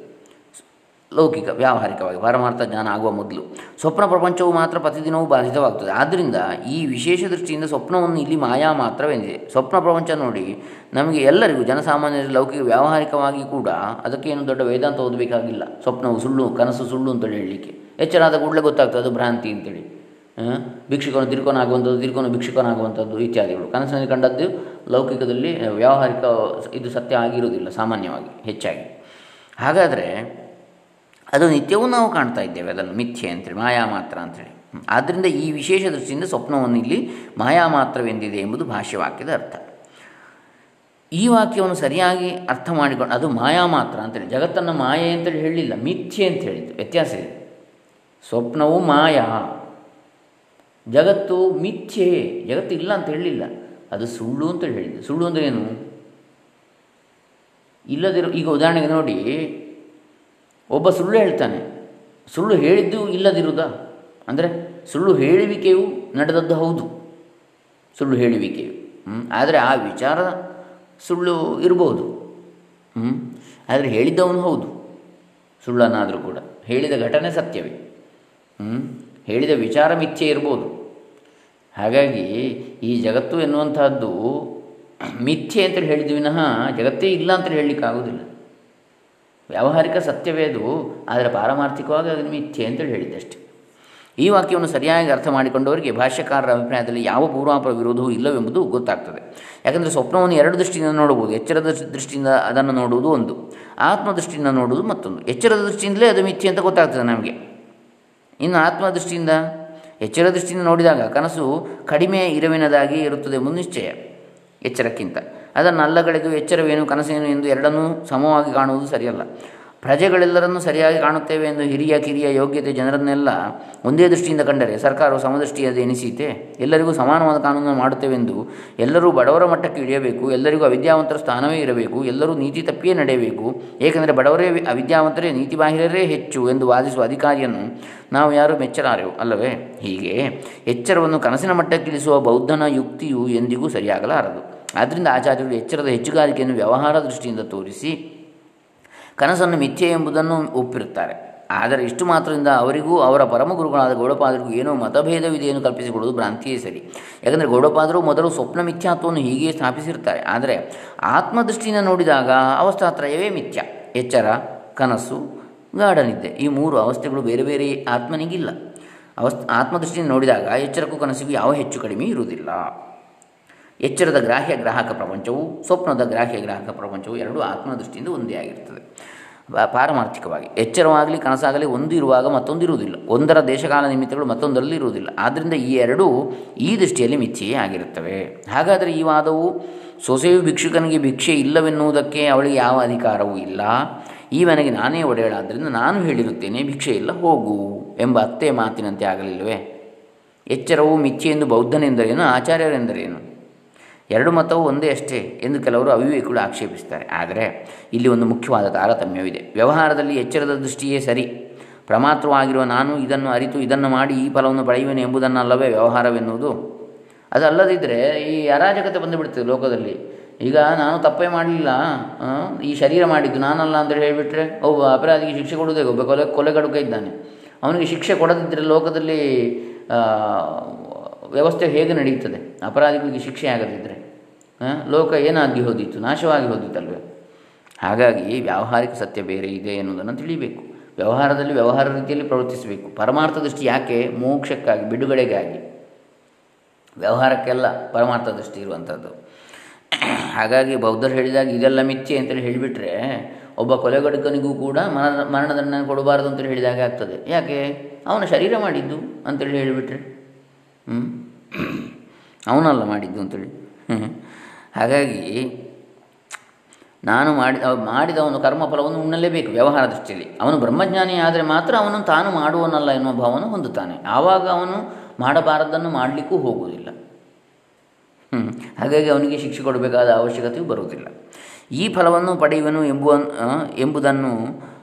ಲೌಕಿಕ, ವ್ಯಾವಹಾರಿಕವಾಗಿ, ಪರಮಾರ್ಥ ಜ್ಞಾನ ಆಗುವ ಮೊದಲು. ಸ್ವಪ್ನ ಪ್ರಪಂಚವು ಮಾತ್ರ ಪ್ರತಿದಿನವೂ ಬಾಧಿತವಾಗ್ತದೆ. ಆದ್ದರಿಂದ ಈ ವಿಶೇಷ ದೃಷ್ಟಿಯಿಂದ ಸ್ವಪ್ನವನ್ನು ಇಲ್ಲಿ ಮಾಯಾ ಮಾತ್ರವೆಂದಿದೆ. ಸ್ವಪ್ನ ಪ್ರಪಂಚ ನೋಡಿ ನಮಗೆ ಎಲ್ಲರಿಗೂ ಜನಸಾಮಾನ್ಯರ ಲೌಕಿಕ, ವ್ಯಾವಹಾರಿಕವಾಗಿ ಕೂಡ ಅದಕ್ಕೇನು ದೊಡ್ಡ ವೇದಾಂತ ಓದಬೇಕಾಗಿಲ್ಲ. ಸ್ವಪ್ನವು ಸುಳ್ಳು, ಕನಸು ಸುಳ್ಳು ಅಂತ ಹೇಳಲಿಕ್ಕೆ. ಎಚ್ಚರಾದ ಕೂಡಲೇ ಗೊತ್ತಾಗ್ತದೆ, ಅದು ಭ್ರಾಂತಿ ಅಂತೇಳಿ. ಭಿಕ್ಷುಕನು ತಿರ್ಕೊನಾಗುವಂಥದ್ದು, ತಿರ್ಕೊನು ಭಿಕ್ಷುಕನಾಗುವಂಥದ್ದು ಇತ್ಯಾದಿಗಳು. ಕನಸಿನಲ್ಲಿ ಕಂಡದ್ದು ಲೌಕಿಕದಲ್ಲಿ ವ್ಯಾವಹಾರಿಕ ಇದು ಸತ್ಯ ಆಗಿರುವುದಿಲ್ಲ, ಸಾಮಾನ್ಯವಾಗಿ, ಹೆಚ್ಚಾಗಿ. ಹಾಗಾದರೆ ಅದು ನಿತ್ಯವೂ ನಾವು ಕಾಣ್ತಾ ಇದ್ದೇವೆ, ಅದನ್ನು ಮಿಥ್ಯೆ ಅಂತೇಳಿ, ಮಾಯಾ ಮಾತ್ರ ಅಂತೇಳಿ. ಆದ್ದರಿಂದ ಈ ವಿಶೇಷ ದೃಷ್ಟಿಯಿಂದ ಸ್ವಪ್ನವನ್ನು ಇಲ್ಲಿ ಮಾಯಾ ಮಾತ್ರವೆಂದಿದೆ ಎಂಬುದು ಭಾಷ್ಯವಾಕ್ಯದ ಅರ್ಥ. ಈ ವಾಕ್ಯವನ್ನು ಸರಿಯಾಗಿ ಅರ್ಥ ಮಾಡಿಕೊಂಡು, ಅದು ಮಾಯಾ ಮಾತ್ರ ಅಂತೇಳಿ, ಜಗತ್ತನ್ನು ಮಾಯೆ ಅಂತೇಳಿ ಹೇಳಲಿಲ್ಲ ಮಿಥ್ಯೆ ಅಂತ ಹೇಳಿದ್ದು, ವ್ಯತ್ಯಾಸ ಇದೆ. ಸ್ವಪ್ನವು ಮಾಯಾ. ಜಗತ್ತು ಮಿಥ್ಯೆ. ಜಗತ್ತು ಇಲ್ಲ ಅಂತ ಹೇಳಲಿಲ್ಲ. ಅದು ಸುಳ್ಳು ಅಂತ ಹೇಳಿದ್ದು. ಸುಳ್ಳು ಅಂದರೆ ಏನು? ಇಲ್ಲದಿರೋ ಈಗ ಉದಾಹರಣೆಗೆ ನೋಡಿ, ಒಬ್ಬ ಸುಳ್ಳು ಹೇಳ್ತಾನೆ. ಸುಳ್ಳು ಹೇಳಿದ್ದು ಇಲ್ಲದಿರುವುದಾ? ಅಂದರೆ ಸುಳ್ಳು ಹೇಳುವಿಕೆಯು ನಡೆದದ್ದು ಹೌದು. ಸುಳ್ಳು ಹೇಳುವಿಕೆಯು. ಆದರೆ ಆ ವಿಚಾರ ಸುಳ್ಳು ಇರ್ಬೋದು. ಹ್ಞೂ ಆದರೆ ಹೇಳಿದ್ದವನು ಹೌದು. ಸುಳ್ಳನ್ನಾದರೂ ಕೂಡ. ಹೇಳಿದ ಘಟನೆ ಸತ್ಯವೇ. ಹೇಳಿದ ವಿಚಾರ ಮಿಥ್ಯೆ ಇರ್ಬೋದು. ಹಾಗಾಗಿ ಈ ಜಗತ್ತು ಎನ್ನುವಂತಹದ್ದು ಮಿಥ್ಯೆ ಅಂತ ಹೇಳಿದ್ವಿ ವಿನಃ ಜಗತ್ತೇ ಇಲ್ಲ ಅಂತ ಹೇಳಲಿಕ್ಕಾಗೋದಿಲ್ಲ ವ್ಯಾವಹಾರಿಕ ಸತ್ಯವೇ ಅದು, ಆದರೆ ಪಾರಮಾರ್ಥಿಕವಾಗಿ ಅದನ್ನು ಮಿಥ್ಯೆ ಅಂತೇಳಿ ಹೇಳಿದ್ದಷ್ಟೆ ಈ ವಾಕ್ಯವನ್ನು ಸರಿಯಾಗಿ ಅರ್ಥ ಮಾಡಿಕೊಂಡವರಿಗೆ ಭಾಷ್ಯಕಾರರ ಅಭಿಪ್ರಾಯದಲ್ಲಿ ಯಾವ ಪೂರ್ವಾಪರ ವಿರೋಧವೂ ಇಲ್ಲವೆಂಬುದು ಗೊತ್ತಾಗ್ತದೆ. ಯಾಕಂದರೆ ಸ್ವಪ್ನವನ್ನು ಎರಡು ದೃಷ್ಟಿಯಿಂದ ನೋಡಬಹುದು, ಎಚ್ಚರದ ದೃಷ್ಟಿಯಿಂದ ಅದನ್ನು ನೋಡುವುದು ಒಂದು, ಆತ್ಮದೃಷ್ಟಿಯಿಂದ ನೋಡುವುದು ಮತ್ತೊಂದು. ಎಚ್ಚರದ ದೃಷ್ಟಿಯಿಂದಲೇ ಅದು ಮಿಥ್ಯೆ ಅಂತ ಗೊತ್ತಾಗ್ತದೆ ನಮಗೆ. ಇನ್ನು ಆತ್ಮದೃಷ್ಟಿಯಿಂದ ಎಚ್ಚರ ದೃಷ್ಟಿಯಿಂದ ನೋಡಿದಾಗ ಕನಸು ಕಡಿಮೆ ಇರವಿನದಾಗಿ ಇರುತ್ತದೆ ಮುನ್ನಿಶ್ಚಯ ನಿಶ್ಚಯ ಎಚ್ಚರಕ್ಕಿಂತ. ಅದನ್ನು ಅಲ್ಲಗಳೆದು ಎಚ್ಚರವೇನು ಕನಸೇನು ಎಂದು ಎರಡನ್ನೂ ಸಮವಾಗಿ ಕಾಣುವುದು ಸರಿಯಲ್ಲ. ಪ್ರಜೆಗಳೆಲ್ಲರನ್ನೂ ಸರಿಯಾಗಿ ಕಾಣುತ್ತೇವೆ ಎಂದು ಹಿರಿಯ, ಕಿರಿಯ, ಯೋಗ್ಯತೆ ಜನರನ್ನೆಲ್ಲ ಒಂದೇ ದೃಷ್ಟಿಯಿಂದ ಕಂಡರೆ ಸರ್ಕಾರವು ಸಮದೃಷ್ಟಿಯಾದ ಎನಿಸೀತೆ? ಎಲ್ಲರಿಗೂ ಸಮಾನವಾದ ಕಾನೂನನ್ನು ಮಾಡುತ್ತೇವೆಂದು ಎಲ್ಲರೂ ಬಡವರ ಮಟ್ಟಕ್ಕೆ ಇಳಿಯಬೇಕು, ಎಲ್ಲರಿಗೂ ಅವಿದ್ಯಾವಂತರ ಸ್ಥಾನವೇ ಇರಬೇಕು, ಎಲ್ಲರೂ ನೀತಿ ತಪ್ಪಿಯೇ ನಡೆಯಬೇಕು, ಏಕೆಂದರೆ ಬಡವರೇ ಅವಿದ್ಯಾವಂತರೇ, ನೀತಿ ಬಾಹಿರರೇ ಹೆಚ್ಚು ಎಂದು ವಾದಿಸುವ ಅಧಿಕಾರಿಯನ್ನು ನಾವು ಯಾರು ಮೆಚ್ಚಲಾರೆವು ಅಲ್ಲವೇ? ಹೀಗೆ ಎಚ್ಚರವನ್ನು ಕನಸಿನ ಮಟ್ಟಕ್ಕಿಳಿಸುವ ಬೌದ್ಧನ ಯುಕ್ತಿಯು ಎಂದಿಗೂ ಸರಿಯಾಗಲಾರದು. ಆದ್ದರಿಂದ ಆಚಾರ್ಯರು ಎಚ್ಚರದ ಹೆಚ್ಚುಗಾರಿಕೆಯನ್ನು ವ್ಯವಹಾರ ದೃಷ್ಟಿಯಿಂದ ತೋರಿಸಿ ಕನಸನ್ನು ಮಿಥ್ಯೆ ಎಂಬುದನ್ನು ಒಪ್ಪಿರುತ್ತಾರೆ. ಆದರೆ ಇಷ್ಟು ಮಾತ್ರದಿಂದ ಅವರಿಗೂ ಅವರ ಪರಮ ಗುರುಗಳಾದ ಗೌಡಪಾದರಿಗೂ ಏನೋ ಮತಭೇದವಿದೆ ಎಂದು ಕಲ್ಪಿಸಿಕೊಳ್ಳುವುದು ಭ್ರಾಂತಿಯೇ ಸರಿ. ಯಾಕಂದರೆ ಗೌಡಪಾದರು ಮೊದಲು ಸ್ವಪ್ನ ಮಿಥ್ಯಾತ್ವವನ್ನು ಹೀಗೆ ಸ್ಥಾಪಿಸಿರ್ತಾರೆ ಆದರೆ ಆತ್ಮದೃಷ್ಟಿಯಿಂದ ನೋಡಿದಾಗ ಅವಸ್ಥಾತ್ರಯವೇ ಮಿಥ್ಯ. ಎಚ್ಚರ, ಕನಸು, ಗಾಢನಿದ್ದೆ ಈ ಮೂರು ಅವಸ್ಥೆಗಳು ಬೇರೆ ಬೇರೆ ಆತ್ಮನಿಗಿಲ್ಲ. ಅವಸ್ ಆತ್ಮದೃಷ್ಟಿಯಿಂದ ನೋಡಿದಾಗ ಎಚ್ಚರಕ್ಕೂ ಕನಸಿಗೂ ಯಾವ ಹೆಚ್ಚು ಕಡಿಮೆ ಇರುವುದಿಲ್ಲ. ಎಚ್ಚರದ ಗ್ರಾಹ್ಯ ಗ್ರಾಹಕ ಪ್ರಪಂಚವು, ಸ್ವಪ್ನದ ಗ್ರಾಹ್ಯ ಗ್ರಾಹಕ ಪ್ರಪಂಚವು ಎರಡೂ ಆತ್ಮದೃಷ್ಟಿಯಿಂದ ಒಂದೇ ಆಗಿರ್ತದೆ. ಪಾರಮಾರ್ಥಿಕವಾಗಿ, ಎಚ್ಚರವಾಗಲಿ ಕನಸಾಗಲಿ ಒಂದು ಇರುವಾಗ ಮತ್ತೊಂದು ಇರುವುದಿಲ್ಲ ಒಂದರ ದೇಶಕಾಲ ನಿಮಿತ್ತಗಳು ಮತ್ತೊಂದರಲ್ಲಿ ಇರುವುದಿಲ್ಲ. ಆದ್ದರಿಂದ ಈ ಎರಡೂ ಈ ದೃಷ್ಟಿಯಲ್ಲಿ ಮಿಥ್ಯೆಯೇ ಆಗಿರುತ್ತವೆ. ಹಾಗಾದರೆ ಈ ವಾದವು ಸೊಸೆಯು ಭಿಕ್ಷುಕನಿಗೆ ಭಿಕ್ಷೆ ಇಲ್ಲವೆನ್ನುವುದಕ್ಕೆ ಅವಳಿಗೆ ಯಾವ ಅಧಿಕಾರವೂ ಇಲ್ಲ. ಈ ಮನೆಗೆ ನಾನೇ ಒಡೆಯಳಾದ್ದರಿಂದ ನಾನು ಹೇಳಿರುತ್ತೇನೆ, ಭಿಕ್ಷೆ ಇಲ್ಲ, ಹೋಗು ಎಂಬ ಅತ್ತೆ ಮಾತಿನಂತೆ ಆಗಲಿಲ್ಲವೇ? ಎಚ್ಚರವು ಮಿಥ್ಯೆ ಎಂದು ಬೌದ್ಧನೆಂದರೇನು, ಆಚಾರ್ಯರೆಂದರೇನು? ಎರಡು ಮತವು ಒಂದೇ ಅಷ್ಟೇ ಎಂದು ಕೆಲವರು ಅವಿವೇಕಗಳು ಆಕ್ಷೇಪಿಸ್ತಾರೆ ಆದರೆ ಇಲ್ಲಿ ಒಂದು ಮುಖ್ಯವಾದ ತಾರತಮ್ಯವಿದೆ. ವ್ಯವಹಾರದಲ್ಲಿ ಎಚ್ಚರದ ದೃಷ್ಟಿಯೇ ಸರಿ. ಪ್ರಮಾತ್ರವಾಗಿರುವ ನಾನು ಇದನ್ನು ಅರಿತು ಇದನ್ನು ಮಾಡಿ ಈ ಫಲವನ್ನು ಪಡೆಯುವೆನು ಎಂಬುದನ್ನಲ್ಲವೇ ವ್ಯವಹಾರವೆನ್ನುವುದು. ಅದಲ್ಲದಿದ್ದರೆ ಈ ಅರಾಜಕತೆ ಬಂದುಬಿಡ್ತದೆ ಲೋಕದಲ್ಲಿ. ಈಗ ನಾನು ತಪ್ಪೇ ಮಾಡಲಿಲ್ಲ. ಈ ಶರೀರ ಮಾಡಿದ್ದು ನಾನಲ್ಲ ಅಂತೇಳಿ ಹೇಳಿಬಿಟ್ರೆ ಒಬ್ಬ ಅಪರಾಧಿಗೆ ಶಿಕ್ಷೆ ಕೊಡೋದೇ ಒಬ್ಬ ಕೊಲೆ, ಕೊಲೆಗಡುಕ ಇದ್ದಾನೆ. ಅವನಿಗೆ ಶಿಕ್ಷೆ ಕೊಡದಿದ್ದರೆ ಲೋಕದಲ್ಲಿ ವ್ಯವಸ್ಥೆ ಹೇಗೆ ನಡೆಯುತ್ತದೆ? ಅಪರಾಧಿಗಳಿಗೆ ಶಿಕ್ಷೆ ಆಗದಿದ್ದರೆ ಲೋಕ ಏನಾಗಿ ಹೋದಿತ್ತು ನಾಶವಾಗಿ ಹೋದಿತ್ತಲ್ವೇ ಹಾಗಾಗಿ ವ್ಯಾವಹಾರಿಕ ಸತ್ಯ ಬೇರೆ ಇದೆ ಎನ್ನುವುದನ್ನು ತಿಳಿಯಬೇಕು ವ್ಯವಹಾರದಲ್ಲಿ ವ್ಯವಹಾರ ರೀತಿಯಲ್ಲಿ ಪ್ರವರ್ತಿಸಬೇಕು. ಪರಮಾರ್ಥ ದೃಷ್ಟಿ ಯಾಕೆ? ಮೋಕ್ಷಕ್ಕಾಗಿ, ಬಿಡುಗಡೆಗಾಗಿ. ವ್ಯವಹಾರಕ್ಕೆಲ್ಲ ಪರಮಾರ್ಥ ದೃಷ್ಟಿ ಇರುವಂಥದ್ದು. ಹಾಗಾಗಿ ಬೌದ್ಧರು ಹೇಳಿದಾಗ ಇದೆಲ್ಲ ಮಿಥ್ಯೆ ಅಂತೇಳಿ ಹೇಳಿಬಿಟ್ರೆ, ಒಬ್ಬ ಕೊಲೆಗಡುಕನಿಗೂ ಕೂಡ ಮರಣ, ಮರಣದಂಡನೆ ಕೊಡಬಾರದು ಅಂತೇಳಿ ಹೇಳಿದಾಗ ಆಗ್ತದೆ. ಯಾಕೆ? ಅವನ ಶರೀರ ಮಾಡಿದ್ದು ಅಂತೇಳಿ ಹೇಳಿಬಿಟ್ರೆ. ಹ್ಞೂ ಅವನಲ್ಲ ಮಾಡಿದ್ದು ಅಂತೇಳಿ. ಹಾಗಾಗಿ ನಾನು ಮಾಡಿ ಮಾಡಿದ ಒಂದು ಕರ್ಮಫಲವನ್ನು ಉಣ್ಣಲೇಬೇಕು ವ್ಯವಹಾರ ದೃಷ್ಟಿಯಲ್ಲಿ. ಅವನು ಬ್ರಹ್ಮಜ್ಞಾನಿ ಆದರೆ ಮಾತ್ರ ಅವನು ತಾನು ಮಾಡುವನಲ್ಲ ಎನ್ನುವ ಭಾವವನ್ನು ಹೊಂದುತ್ತಾನೆ. ಆವಾಗ ಅವನು ಮಾಡಬಾರದನ್ನು ಮಾಡಲಿಕ್ಕೂ ಹೋಗುವುದಿಲ್ಲ. ಹ್ಞೂ ಹಾಗಾಗಿ ಅವನಿಗೆ ಶಿಕ್ಷೆ ಕೊಡಬೇಕಾದ ಅವಶ್ಯಕತೆಯೂ ಬರುವುದಿಲ್ಲ. ಈ ಫಲವನ್ನು ಪಡೆಯುವನು ಎಂಬುವ ಎಂಬುದನ್ನು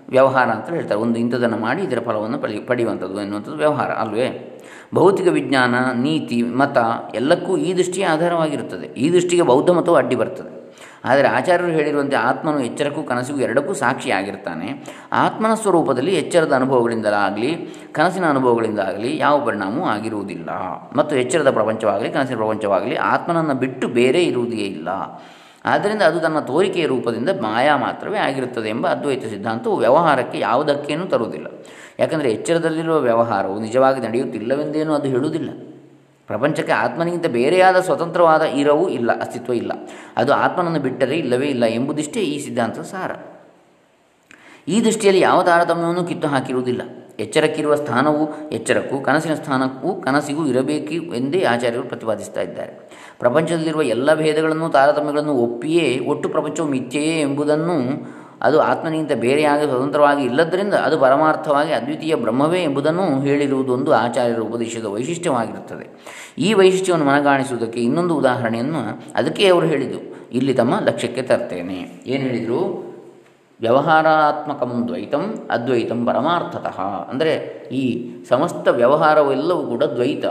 ವ್ಯವಹಾರ ಅಂತ ಹೇಳ್ತಾರೆ. ಒಂದು ಇಂಥದನ್ನು ಮಾಡಿ ಇದರ ಫಲವನ್ನು ಪಡಿ ಪಡೆಯುವಂಥದ್ದು ಎನ್ನುವಂಥದ್ದು ವ್ಯವಹಾರ ಅಲ್ವೇ? ಭೌತಿಕ ವಿಜ್ಞಾನ, ನೀತಿ, ಮತ ಎಲ್ಲಕ್ಕೂ ಈ ದೃಷ್ಟಿಯೇ ಆಧಾರವಾಗಿರುತ್ತದೆ. ಈ ದೃಷ್ಟಿಗೆ ಬೌದ್ಧ ಮತವು ಅಡ್ಡಿ ಬರ್ತದೆ. ಆದರೆ ಆಚಾರ್ಯರು ಹೇಳಿರುವಂತೆ ಆತ್ಮನು ಎಚ್ಚರಕ್ಕೂ ಕನಸಿಗೂ ಎರಡಕ್ಕೂ ಸಾಕ್ಷಿಯಾಗಿರ್ತಾನೆ. ಆತ್ಮನ ಸ್ವರೂಪದಲ್ಲಿ ಎಚ್ಚರದ ಅನುಭವಗಳಿಂದಲಾಗಲಿ, ಕನಸಿನ ಅನುಭವಗಳಿಂದಾಗಲಿ ಯಾವ ಪರಿಣಾಮವೂ ಆಗಿರುವುದಿಲ್ಲ. ಮತ್ತು ಎಚ್ಚರದ ಪ್ರಪಂಚವಾಗಲಿ, ಕನಸಿನ ಪ್ರಪಂಚವಾಗಲಿ ಆತ್ಮನನ್ನು ಬಿಟ್ಟು ಬೇರೆ ಇರುವುದೇ ಇಲ್ಲ. ಆದ್ದರಿಂದ ಅದು ತನ್ನ ತೋರಿಕೆಯ ರೂಪದಿಂದ ಮಾಯಾ ಮಾತ್ರವೇ ಆಗಿರುತ್ತದೆ ಎಂಬ ಅದ್ವೈತ ಸಿದ್ಧಾಂತವು ವ್ಯವಹಾರಕ್ಕೆ ಯಾವುದಕ್ಕೇನೂ ತರುವುದಿಲ್ಲ. ಯಾಕಂದರೆ ಎಚ್ಚರದಲ್ಲಿರುವ ವ್ಯವಹಾರವು ನಿಜವಾಗಿ ನಡೆಯುತ್ತಿಲ್ಲವೆಂದೇನೂ ಅದು ಹೇಳುವುದಿಲ್ಲ. ಪ್ರಪಂಚಕ್ಕೆ ಆತ್ಮನಿಗಿಂತ ಬೇರೆಯಾದ ಸ್ವತಂತ್ರವಾದ ಇರವೂ ಇಲ್ಲ, ಅಸ್ತಿತ್ವ ಇಲ್ಲ. ಅದು ಆತ್ಮನನ್ನು ಬಿಟ್ಟರೆ ಇಲ್ಲವೇ ಇಲ್ಲ ಎಂಬುದಿಷ್ಟೇ ಈ ಸಿದ್ಧಾಂತದ ಸಾರ. ಈ ದೃಷ್ಟಿಯಲ್ಲಿ ಯಾವ ತಾರತಮ್ಯವನ್ನು ಕಿತ್ತು ಹಾಕಿರುವುದಿಲ್ಲ ಎಚ್ಚರಕ್ಕಿರುವ ಸ್ಥಾನವು ಎಚ್ಚರಕ್ಕೂ, ಕನಸಿನ ಸ್ಥಾನಕ್ಕೂ, ಕನಸಿಗೂ ಇರಬೇಕು ಎಂದೇ ಆಚಾರ್ಯರು ಪ್ರತಿಪಾದಿಸ್ತಾ ಇದ್ದಾರೆ. ಪ್ರಪಂಚದಲ್ಲಿರುವ ಎಲ್ಲ ಭೇದಗಳನ್ನು, ತಾರತಮ್ಯಗಳನ್ನು ಒಪ್ಪಿಯೇ ಒಟ್ಟು ಪ್ರಪಂಚವು ಮಿಥ್ಯೆಯೇ ಎಂಬುದನ್ನು ಅದು ಆತ್ಮನಿಗಿಂತ ಬೇರೆಯಾಗಿ ಸ್ವತಂತ್ರವಾಗಿ ಇಲ್ಲದರಿಂದ ಅದು ಪರಮಾರ್ಥವಾಗಿ ಅದ್ವಿತೀಯ ಬ್ರಹ್ಮವೇ ಎಂಬುದನ್ನು ಹೇಳಿರುವುದೊಂದು ಆಚಾರ್ಯರ ಉಪದೇಶದ ವೈಶಿಷ್ಟ್ಯವಾಗಿರುತ್ತದೆ. ಈ ವೈಶಿಷ್ಟ್ಯವನ್ನು ಮನಗಾಣಿಸುವುದಕ್ಕೆ ಇನ್ನೊಂದು ಉದಾಹರಣೆಯನ್ನು ಅದಕ್ಕೆ ಅವರು ಹೇಳಿದರು ಇಲ್ಲಿ ತಮ್ಮ ಲಕ್ಷ್ಯಕ್ಕೆ ತರ್ತೇನೆ. ಏನು ಹೇಳಿದರು? ವ್ಯವಹಾರಾತ್ಮಕಂ ದ್ವೈತಂ ಅದ್ವೈತಂ ಪರಮಾರ್ಥತಃ. ಅಂದರೆ ಈ ಸಮಸ್ತ ವ್ಯವಹಾರವೆಲ್ಲವೂ ಕೂಡ ದ್ವೈತ.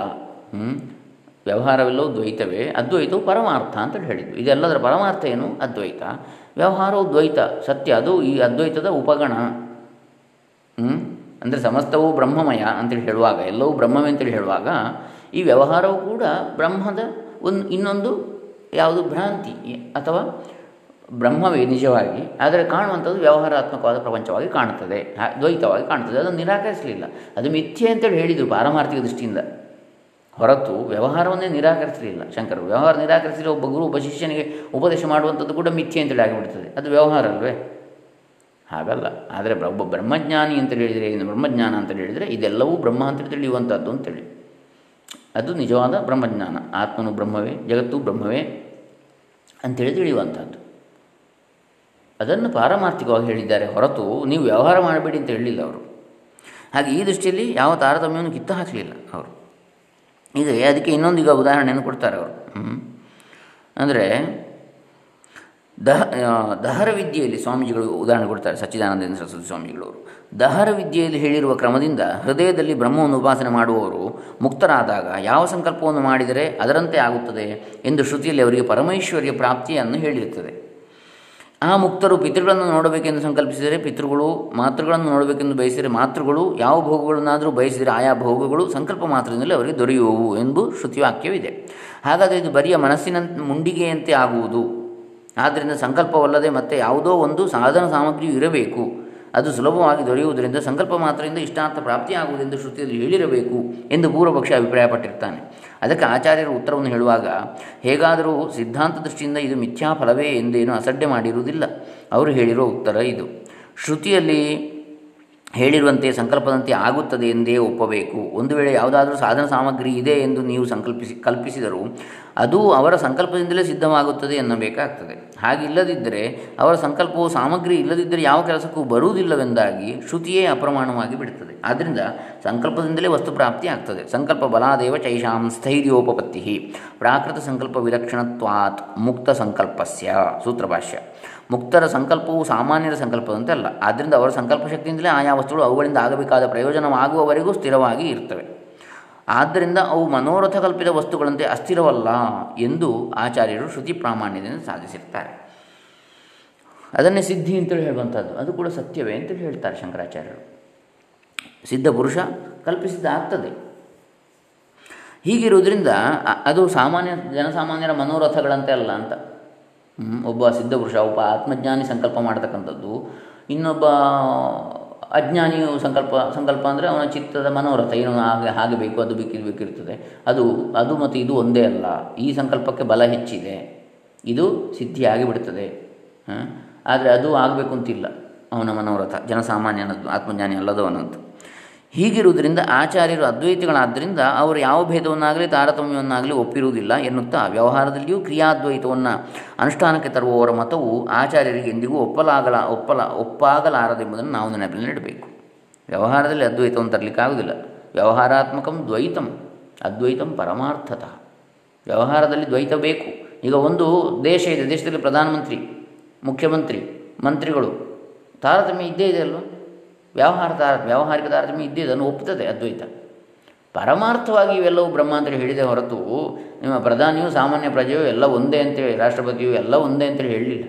ವ್ಯವಹಾರವೆಲ್ಲವೂ ದ್ವೈತವೇ, ಅದ್ವೈತವು ಪರಮಾರ್ಥ ಅಂತೇಳಿ ಹೇಳಿದ್ದು. ಇದೆಲ್ಲದರ ಪರಮಾರ್ಥ ಏನು? ಅದ್ವೈತ. ವ್ಯವಹಾರವು ದ್ವೈತ, ಸತ್ಯ, ಅದು ಈ ಅದ್ವೈತದ ಉಪಗಣ. ಅಂದರೆ ಸಮಸ್ತವು ಬ್ರಹ್ಮಮಯ ಅಂತೇಳಿ ಹೇಳುವಾಗ, ಎಲ್ಲವೂ ಬ್ರಹ್ಮವೇ ಅಂತೇಳಿ ಹೇಳುವಾಗ, ಈ ವ್ಯವಹಾರವು ಕೂಡ ಬ್ರಹ್ಮದ ಒಂದು ಇನ್ನೊಂದು ಯಾವುದು ಭ್ರಾಂತಿ ಅಥವಾ ಬ್ರಹ್ಮವೇ ನಿಜವಾಗಿ, ಆದರೆ ಕಾಣುವಂಥದ್ದು ವ್ಯವಹಾರಾತ್ಮಕವಾದ ಪ್ರಪಂಚವಾಗಿ ಕಾಣುತ್ತದೆ, ದ್ವೈತವಾಗಿ ಕಾಣುತ್ತದೆ, ಅದನ್ನು ನಿರಾಕರಿಸಲಿಲ್ಲ. ಅದು ಮಿಥ್ಯೆ ಅಂತೇಳಿ ಹೇಳಿದರು ಪಾರಮಾರ್ಥಿಕ ದೃಷ್ಟಿಯಿಂದ. ಹೊರತು ವ್ಯವಹಾರವನ್ನೇ ನಿರಾಕರಿಸಲಿಲ್ಲ. ಶಂಕರರು, ವ್ಯವಹಾರ ನಿರಾಕರಿಸಿದರೆ ಒಬ್ಬ ಗುರು, ಒಬ್ಬ ಶಿಷ್ಯನಿಗೆ ಉಪದೇಶ ಮಾಡುವಂಥದ್ದು ಕೂಡ ಮಿಥ್ಯೆ ಅಂತೇಳಿ ಆಗಿಬಿಡ್ತದೆ. ಅದು ವ್ಯವಹಾರ ಅಲ್ವೇ? ಹಾಗಲ್ಲ. ಆದರೆ ಒಬ್ಬ ಬ್ರಹ್ಮಜ್ಞಾನಿ ಅಂತ ಹೇಳಿದರೆ ಏನು ಬ್ರಹ್ಮಜ್ಞಾನ ಅಂತ ಹೇಳಿದರೆ ಇದೆಲ್ಲವೂ ಬ್ರಹ್ಮ ಅಂತ ತಿಳಿಯುವಂಥದ್ದು ಅಂತೇಳಿ ಅದು ನಿಜವಾದ ಬ್ರಹ್ಮಜ್ಞಾನ. ಆತ್ಮನು ಬ್ರಹ್ಮವೇ, ಜಗತ್ತು ಬ್ರಹ್ಮವೇ ಅಂತೇಳಿ ತಿಳಿಯುವಂಥದ್ದು. ಅದನ್ನು ಪಾರಮಾರ್ಥಿಕವಾಗಿ ಹೇಳಿದ್ದಾರೆ. ಹೊರತು ನೀವು ವ್ಯವಹಾರ ಮಾಡಬೇಡಿ ಅಂತ ಹೇಳಲಿಲ್ಲ ಅವರು. ಹಾಗೆ ಈ ದೃಷ್ಟಿಯಲ್ಲಿ ಯಾವ ತಾರತಮ್ಯವನ್ನು ಕಿತ್ತು ಹಾಕಲಿಲ್ಲ ಅವರು. ಈಗ ಅದಕ್ಕೆ ಇನ್ನೊಂದೀಗ ಉದಾಹರಣೆಯನ್ನು ಕೊಡ್ತಾರೆ ಅವರು. ಅಂದರೆ, ದಹ ದಹರ ವಿದ್ಯೆಯಲ್ಲಿ ಸ್ವಾಮೀಜಿಗಳು ಉದಾಹರಣೆ ಕೊಡ್ತಾರೆ, ಸಚ್ಚಿದಾನಂದ ಸರಸ್ವತಿ ಸ್ವಾಮೀಜಿಗಳವರು ದಹರ ವಿದ್ಯೆಯಲ್ಲಿ ಹೇಳಿರುವ ಕ್ರಮದಿಂದ ಹೃದಯದಲ್ಲಿ ಬ್ರಹ್ಮವನ್ನು ಉಪಾಸನೆ ಮಾಡುವವರು ಮುಕ್ತರಾದಾಗ ಯಾವ ಸಂಕಲ್ಪವನ್ನು ಮಾಡಿದರೆ ಅದರಂತೆ ಆಗುತ್ತದೆ ಎಂದು ಶ್ರುತಿಯಲ್ಲಿ ಅವರಿಗೆ ಪರಮೇಶ್ವರ್ಯ ಪ್ರಾಪ್ತಿಯನ್ನು ಹೇಳಿರುತ್ತದೆ. ಆ ಮುಕ್ತರು ಪಿತೃಗಳನ್ನು ನೋಡಬೇಕೆಂದು ಸಂಕಲ್ಪಿಸಿದರೆ ಪಿತೃಗಳು ಮಾತೃಗಳನ್ನು ನೋಡಬೇಕೆಂದು ಬಯಸಿದರೆ ಮಾತೃಗಳು, ಯಾವ ಭೋಗಗಳನ್ನಾದರೂ ಬಯಸಿದರೆ ಆಯಾ ಭೋಗಗಳು ಸಂಕಲ್ಪ ಮಾತ್ರದಿಂದಲೇ ಅವರಿಗೆ ದೊರೆಯುವವು ಎಂದು ಶ್ರುತಿವಾಕ್ಯವಿದೆ. ಹಾಗಾದರೆ ಇದು ಬರಿಯ ಮನಸ್ಸಿನ, ಮುಂಡಿಗೆಯಂತೆ ಆಗುವುದು. ಆದ್ದರಿಂದ ಸಂಕಲ್ಪವಲ್ಲದೆ ಮತ್ತೆ ಯಾವುದೋ ಒಂದು ಸಾಧನ ಸಾಮಗ್ರಿಯು ಇರಬೇಕು. ಅದು ಸುಲಭವಾಗಿ ದೊರೆಯುವುದರಿಂದ ಸಂಕಲ್ಪ ಮಾತ್ರದಿಂದ ಇಷ್ಟಾರ್ಥ ಪ್ರಾಪ್ತಿಯಾಗುವುದೆಂದು ಶ್ರುತಿಯಲ್ಲಿ ಹೇಳಿರಬೇಕು ಎಂದು ಪೂರ್ವಪಕ್ಷ ಅಭಿಪ್ರಾಯಪಟ್ಟಿರ್ತಾನೆ. ಅದಕ್ಕೆ ಆಚಾರ್ಯರು ಉತ್ತರವನ್ನು ಹೇಳುವಾಗ, ಹೇಗಾದರೂ ಸಿದ್ಧಾಂತ ದೃಷ್ಟಿಯಿಂದ ಇದು ಮಿಥ್ಯಾ ಫಲವೇ ಎಂದೇನು ಅಸಡ್ಡೆ ಮಾಡಿರುವುದಿಲ್ಲ. ಅವರು ಹೇಳಿರೋ ಉತ್ತರ ಇದು. ಶ್ರುತಿಯಲ್ಲಿ ಹೇಳಿರುವಂತೆ ಸಂಕಲ್ಪದಂತೆ ಆಗುತ್ತದೆ ಎಂದೇ ಒಪ್ಪಬೇಕು. ಒಂದು ವೇಳೆ ಯಾವುದಾದರೂ ಸಾಧನ ಸಾಮಗ್ರಿ ಇದೆ ಎಂದು ನೀವು ಸಂಕಲ್ಪಿಸಿ, ಕಲ್ಪಿಸಿದರೂ ಅದು ಅವರ ಸಂಕಲ್ಪದಿಂದಲೇ ಸಿದ್ಧವಾಗುತ್ತದೆ ಎನ್ನಬೇಕಾಗ್ತದೆ. ಹಾಗಿಲ್ಲದಿದ್ದರೆ ಅವರ ಸಂಕಲ್ಪವು ಸಾಮಗ್ರಿ ಇಲ್ಲದಿದ್ದರೆ ಯಾವ ಕೆಲಸಕ್ಕೂ ಬರುವುದಿಲ್ಲವೆಂದಾಗಿ ಶ್ರುತಿಯೇ ಅಪ್ರಮಾಣವಾಗಿ ಬಿಡುತ್ತದೆ. ಆದ್ದರಿಂದ ಸಂಕಲ್ಪದಿಂದಲೇ ವಸ್ತು ಪ್ರಾಪ್ತಿ ಆಗ್ತದೆ. ಸಂಕಲ್ಪ ಬಲಾದೇವ ಚೈಷಾಂ ಸ್ಥೈರ್ಯೋಪಪತ್ತಿ ಪ್ರಾಕೃತ ಸಂಕಲ್ಪ ವಿಲಕ್ಷಣತ್ವಾತ್ ಮುಕ್ತ ಸಂಕಲ್ಪಸ್ಯ. ಸೂತ್ರಭಾಷ್ಯ ಮುಕ್ತರ ಸಂಕಲ್ಪವು ಸಾಮಾನ್ಯರ ಸಂಕಲ್ಪದಂತೆ ಅಲ್ಲ. ಆದ್ದರಿಂದ ಅವರ ಸಂಕಲ್ಪ ಶಕ್ತಿಯಿಂದಲೇ ಆಯಾ ವಸ್ತುಗಳು ಅವುಗಳಿಂದ ಆಗಬೇಕಾದ ಪ್ರಯೋಜನವಾಗುವವರೆಗೂ ಸ್ಥಿರವಾಗಿ ಇರ್ತವೆ. ಆದ್ದರಿಂದ ಅವು ಮನೋರಥ ಕಲ್ಪಿತ ವಸ್ತುಗಳಂತೆ ಅಸ್ಥಿರವಲ್ಲ ಎಂದು ಆಚಾರ್ಯರು ಶ್ರುತಿ ಪ್ರಾಮಾಣ್ಯದಿಂದ ಸಾಧಿಸಿರ್ತಾರೆ. ಅದನ್ನೇ ಸಿದ್ಧಿ ಅಂತೇಳಿ ಹೇಳುವಂಥದ್ದು. ಅದು ಕೂಡ ಸತ್ಯವೇ ಅಂತೇಳಿ ಹೇಳ್ತಾರೆ ಶಂಕರಾಚಾರ್ಯರು. ಸಿದ್ಧ ಪುರುಷ ಕಲ್ಪಿಸಿದ ಆಗ್ತದೆ. ಹೀಗಿರುವುದರಿಂದ ಅದು ಸಾಮಾನ್ಯ ಜನಸಾಮಾನ್ಯರ ಮನೋರಥಗಳಂತೆ ಅಲ್ಲ ಅಂತ. ಒಬ್ಬ ಸಿದ್ಧಪುರುಷ ಒಬ್ಬ ಆತ್ಮಜ್ಞಾನಿ ಸಂಕಲ್ಪ ಮಾಡತಕ್ಕಂಥದ್ದು, ಇನ್ನೊಬ್ಬ ಅಜ್ಞಾನಿಯು ಸಂಕಲ್ಪ ಸಂಕಲ್ಪ ಅಂದರೆ ಅವನ ಚಿತ್ತದ ಮನೋರಥ, ಏನು ಹಾಗೆ ಹಾಗೆ ಬೇಕು, ಅದು ಬೇಕಿದು ಬೇಕಿರ್ತದೆ ಅದು ಅದು ಮತ್ತು ಇದು ಒಂದೇ ಅಲ್ಲ. ಈ ಸಂಕಲ್ಪಕ್ಕೆ ಬಲ ಹೆಚ್ಚಿದೆ. ಇದು ಸಿದ್ಧಿಯಾಗಿ ಬಿಡ್ತದೆ. ಆದರೆ ಅದು ಆಗಬೇಕು ಅಂತಿಲ್ಲ ಅವನ ಮನೋರಥ ಜನಸಾಮಾನ್ಯನದ್ದು ಆತ್ಮಜ್ಞಾನಿ ಅಲ್ಲದವನಂತ. ಹೀಗಿರುವುದರಿಂದ ಆಚಾರ್ಯರು ಅದ್ವೈತಿಗಳಾದ್ದರಿಂದ ಅವರು ಯಾವ ಭೇದವನ್ನಾಗಲಿ ತಾರತಮ್ಯವನ್ನಾಗಲಿ ಒಪ್ಪಿರುವುದಿಲ್ಲ ಎನ್ನುತ್ತಾ ವ್ಯವಹಾರದಲ್ಲಿಯೂ ಕ್ರಿಯಾದ್ವೈತವನ್ನು ಅನುಷ್ಠಾನಕ್ಕೆ ತರುವವರ ಮತವು ಆಚಾರ್ಯರಿಗೆ ಎಂದಿಗೂ ಒಪ್ಪಲಾಗಲ ಒಪ್ಪಲ ಒಪ್ಪಾಗಲಾರದೆಂಬುದನ್ನು ನಾವು ನೆನಪಿನಲ್ಲಿಡಬೇಕು ವ್ಯವಹಾರದಲ್ಲಿ ಅದ್ವೈತವನ್ನು ತರಲಿಕ್ಕಾಗುವುದಿಲ್ಲ. ವ್ಯವಹಾರಾತ್ಮಕಂ ದ್ವೈತಂ, ಅದ್ವೈತಂ ಪರಮಾರ್ಥತಃ. ವ್ಯವಹಾರದಲ್ಲಿ ದ್ವೈತ ಬೇಕು. ಈಗ ಒಂದು ದೇಶ ಇದೆ, ದೇಶದಲ್ಲಿ ಪ್ರಧಾನಮಂತ್ರಿ, ಮುಖ್ಯಮಂತ್ರಿ, ಮಂತ್ರಿಗಳು. ತಾರತಮ್ಯ ಇದ್ದೇ ಇದೆ ಅಲ್ವಾ? ವ್ಯವಹಾರ ವ್ಯಾವಹಾರಿಕ ತಾರತಮ್ಯ ಇದ್ದೇ ಇದನ್ನು ಒಪ್ಪುತ್ತದೆ ಅದ್ವೈತ. ಪರಮಾರ್ಥವಾಗಿ ಇವೆಲ್ಲವೂ ಬ್ರಹ್ಮ ಅಂತೇಳಿ ಹೇಳಿದೆ ಹೊರತು ನಿಮ್ಮ ಪ್ರಧಾನಿಯು ಸಾಮಾನ್ಯ ಪ್ರಜೆಯು ಎಲ್ಲ ಒಂದೇ ಅಂತೇಳಿ ರಾಷ್ಟ್ರಪತಿಯು ಎಲ್ಲ ಒಂದೇ ಅಂತೇಳಿ ಹೇಳಲಿಲ್ಲ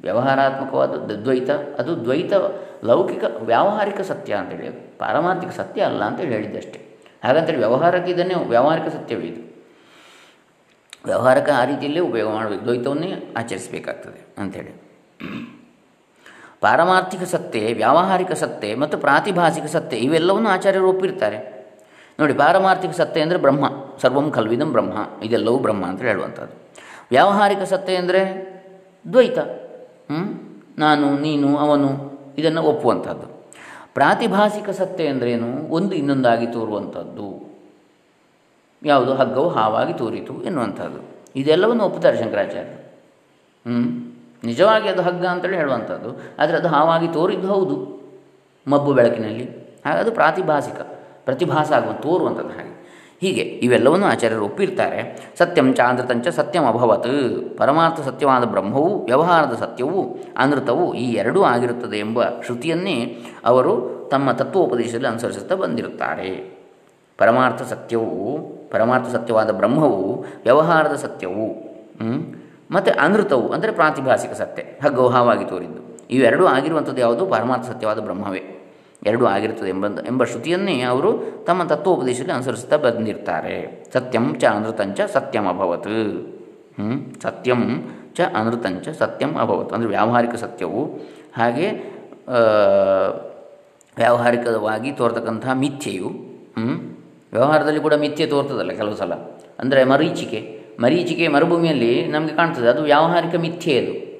ವ್ಯವಹಾರಾತ್ಮಕವಾದ ದ್ವೈತ ಅದು ದ್ವೈತ ಲೌಕಿಕ, ವ್ಯಾವಹಾರಿಕ ಸತ್ಯ ಅಂತೇಳಿ ಹೇಳಿ, ಪಾರಮಾರ್ಥಿಕ ಸತ್ಯ ಅಲ್ಲ ಅಂತೇಳಿ ಹೇಳಿದ್ದೆ ಅಷ್ಟೇ. ಹಾಗಂತೇಳಿ ವ್ಯವಹಾರಕ್ಕೆ ಇದನ್ನೇ ವ್ಯಾವಹಾರಿಕ ಸತ್ಯವೇ ಇದು. ವ್ಯವಹಾರಕ್ಕೆ ಆ ರೀತಿಯಲ್ಲೇ ಉಪಯೋಗ ಮಾಡಬೇಕು, ದ್ವೈತವನ್ನೇ ಆಚರಿಸಬೇಕಾಗ್ತದೆ ಅಂಥೇಳಿ ಪಾರಮಾರ್ಥಿಕ ಸತ್ತೆ ವ್ಯಾವಹಾರಿಕ ಸತ್ತೆ ಮತ್ತು ಪ್ರಾತಿಭಾಸಿಕ ಸತ್ತೆ ಇವೆಲ್ಲವನ್ನು ಆಚಾರ್ಯರು ಒಪ್ಪಿರ್ತಾರೆ. ನೋಡಿ, ಪಾರಮಾರ್ಥಿಕ ಸತ್ಯ ಅಂದರೆ ಬ್ರಹ್ಮ, ಸರ್ವಂ ಕಲ್ವಿದಂ ಬ್ರಹ್ಮ, ಇದೆಲ್ಲವೂ ಬ್ರಹ್ಮ ಅಂತ ಹೇಳುವಂಥದ್ದು. ವ್ಯಾವಹಾರಿಕ ಸತ್ಯ ಅಂದರೆ ದ್ವೈತ ನಾನು, ನೀನು, ಅವನು, ಇದನ್ನು ಒಪ್ಪುವಂಥದ್ದು. ಪ್ರಾತಿಭಾಸಿಕ ಸತ್ಯ ಅಂದ್ರೇನು ಒಂದು ಇನ್ನೊಂದಾಗಿ ತೋರುವಂಥದ್ದು. ಯಾವುದು? ಹಗ್ಗವು ಹಾವಾಗಿ ತೋರಿತು ಎನ್ನುವಂಥದ್ದು. ಇದೆಲ್ಲವನ್ನು ಒಪ್ಪುತ್ತಾರೆ ಶಂಕರಾಚಾರ್ಯ ಹ್ಞೂ ನಿಜವಾಗಿ ಅದು ಹಗ್ಗ ಅಂತೇಳಿ ಹೇಳುವಂಥದ್ದು. ಆದರೆ ಅದು ಹಾವಾಗಿ ತೋರಿದ್ದು ಹೌದು. ಮಬ್ಬು ಬೆಳಕಿನಲ್ಲಿ. ಹಾಗೆ ಅದು ಪ್ರಾತಿಭಾಸಿಕ ಪ್ರತಿಭಾಸ ಆಗುವ ತೋರುವಂಥದ್ದು ಹಾಗೆ. ಹೀಗೆ ಇವೆಲ್ಲವನ್ನು ಆಚಾರ್ಯರು ಒಪ್ಪಿರ್ತಾರೆ. ಸತ್ಯಂ ಚಾಂದ್ರತಂಚ ಸತ್ಯಂ ಅಭವತ್. ಪರಮಾರ್ಥ ಸತ್ಯವಾದ ಬ್ರಹ್ಮವು, ವ್ಯವಹಾರದ ಸತ್ಯವೂ, ಅನೃತವು ಈ ಎರಡೂ ಆಗಿರುತ್ತದೆ ಎಂಬ ಶ್ರುತಿಯನ್ನೇ ಅವರು ತಮ್ಮ ತತ್ವೋಪದೇಶದಲ್ಲಿ ಅನುಸರಿಸುತ್ತಾ ಬಂದಿರುತ್ತಾರೆ. ಪರಮಾರ್ಥ ಸತ್ಯವು, ಪರಮಾರ್ಥ ಸತ್ಯವಾದ ಬ್ರಹ್ಮವು, ವ್ಯವಹಾರದ ಸತ್ಯವು ಮತ್ತು ಅನೃತವು, ಅಂದರೆ ಪ್ರಾತಿಭಾಸಿಕ ಸತ್ಯ ಹಗ್ಗವು ತೋರಿದ್ದು. ಇವೆರಡೂ ಆಗಿರುವಂಥದ್ದು ಯಾವುದು? ಪರಮಾರ್ಥ ಸತ್ಯವಾದ ಬ್ರಹ್ಮವೇ. ಎರಡೂ ಆಗಿರುತ್ತದೆ ಎಂಬ ಎಂಬ ಶ್ರುತಿಯನ್ನೇ ಅವರು ತಮ್ಮ ತತ್ವೋಪದೇಶದಲ್ಲಿ ಅನುಸರಿಸುತ್ತಾ ಬಂದಿರ್ತಾರೆ. ಸತ್ಯಂ ಚ ಅನೃತಂಚ ಸತ್ಯಂ ಅಭವತ್. ಸತ್ಯಂ ಚ ಅನೃತಂಚ ಸತ್ಯಂ ಅಭವತ್. ಅಂದರೆ ವ್ಯಾವಹಾರಿಕ ಸತ್ಯವು ಹಾಗೆ ವ್ಯಾವಹಾರಿಕವಾಗಿ ತೋರ್ತಕ್ಕಂತಹ ಮಿಥ್ಯೆಯು ವ್ಯವಹಾರದಲ್ಲಿ ಕೂಡ ಮಿಥ್ಯೆ ತೋರ್ತದಲ್ಲ ಕೆಲವು ಸಲ. ಅಂದರೆ ಮರೀಚಿಕೆ ಮರೀಚಿಕೆ ಮರುಭೂಮಿಯಲ್ಲಿ ನಮಗೆ ಕಾಣ್ತದೆ. ಅದು ವ್ಯಾವಹಾರಿಕ ಮಿಥ್ಯೆ ಅದು.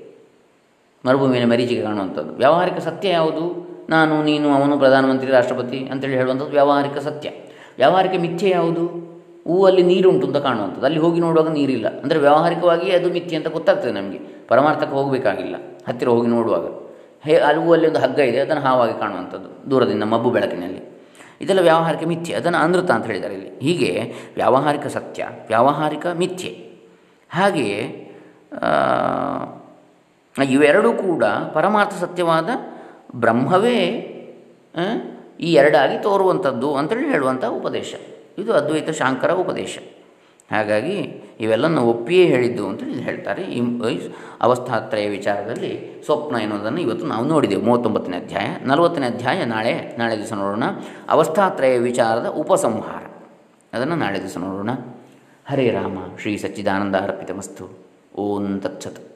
ಮರುಭೂಮಿಯಲ್ಲಿ ಮರೀಚಿಕೆ ಕಾಣುವಂಥದ್ದು. ವ್ಯಾವಹಾರಿಕ ಸತ್ಯ ಯಾವುದು? ನಾನು, ನೀನು, ಅವನು, ಪ್ರಧಾನಮಂತ್ರಿ, ರಾಷ್ಟ್ರಪತಿ ಅಂತೇಳಿ ಹೇಳುವಂಥದ್ದು ವ್ಯಾವಹಾರಿಕ ಸತ್ಯ. ವ್ಯಾವಹಾರಿಕ ಮಿಥ್ಯೆ ಯಾವುದು? ಹೂವಲ್ಲಿ ನೀರುಂಟು ಅಂತ ಕಾಣುವಂಥದ್ದು. ಅಲ್ಲಿ ಹೋಗಿ ನೋಡುವಾಗ ನೀರಿಲ್ಲ. ಅಂದರೆ ವ್ಯಾವಹಾರಿಕವಾಗಿ ಅದು ಮಿಥ್ಯೆ ಅಂತ ಗೊತ್ತಾಗ್ತದೆ ನಮಗೆ. ಪರಮಾರ್ಥಕ್ಕೆ ಹೋಗಬೇಕಾಗಿಲ್ಲ. ಹತ್ತಿರ ಹೋಗಿ ನೋಡುವಾಗ. ಹೇ, ಅಲ್ಲಿ ಹೂವಲ್ಲಿ ಒಂದು ಹಗ್ಗ ಇದೆ. ಅದನ್ನು ಹಾವಾಗಿ ಕಾಣುವಂಥದ್ದು. ದೂರದಿಂದ ಮಬ್ಬು ಬೆಳಕಿನಲ್ಲಿ. ಇದೆಲ್ಲ ವ್ಯಾವಹಾರಿಕ ಮಿಥ್ಯೆ. ಅದನ್ನು ಅನೃತ ಅಂತ ಹೇಳಿದ್ದಾರೆ ಇಲ್ಲಿ. ಹೀಗೆ ವ್ಯಾವಹಾರಿಕ ಸತ್ಯ, ವ್ಯಾವಹಾರಿಕ ಮಿಥ್ಯೆ. ಹಾಗೆಯೇ ಇವೆರಡೂ ಕೂಡ ಪರಮಾರ್ಥ ಸತ್ಯವಾದ ಬ್ರಹ್ಮವೇ ಈ ಎರಡಾಗಿ ತೋರುವಂಥದ್ದು ಅಂತೇಳಿ ಹೇಳುವಂಥ ಉಪದೇಶ. ಇದು ಅದ್ವೈತ ಶಾಂಕರ ಉಪದೇಶ. ಹಾಗಾಗಿ ಇವೆಲ್ಲನೂ ಒಪ್ಪಿಯೇ ಹೇಳಿದ್ದು ಅಂತೇಳಿ ಹೇಳ್ತಾರೆ. ಈ ಅವಸ್ಥಾತ್ರಯ ವಿಚಾರದಲ್ಲಿ ಸ್ವಪ್ನ ಎನ್ನುವುದನ್ನು ಇವತ್ತು ನಾವು ನೋಡಿದೆವು ಮೂವತ್ತೊಂಬತ್ತನೇ ಅಧ್ಯಾಯ, ನಲವತ್ತನೇ ಅಧ್ಯಾಯ, ನಾಳೆ ನಾಳೆ ದಿವಸ ನೋಡೋಣ. ಅವಸ್ಥಾತ್ರಯ ವಿಚಾರದ ಉಪಸಂಹಾರ. ಅದನ್ನು ನಾಳೆ ದಿವಸ ನೋಡೋಣ. ಹರೇ ರಾಮ, ಶ್ರೀ ಸಚ್ಚಿದಾನಂದ ಅರ್ಪಿತಮಸ್ತು. ಓಂ ತತ್ಸತ್.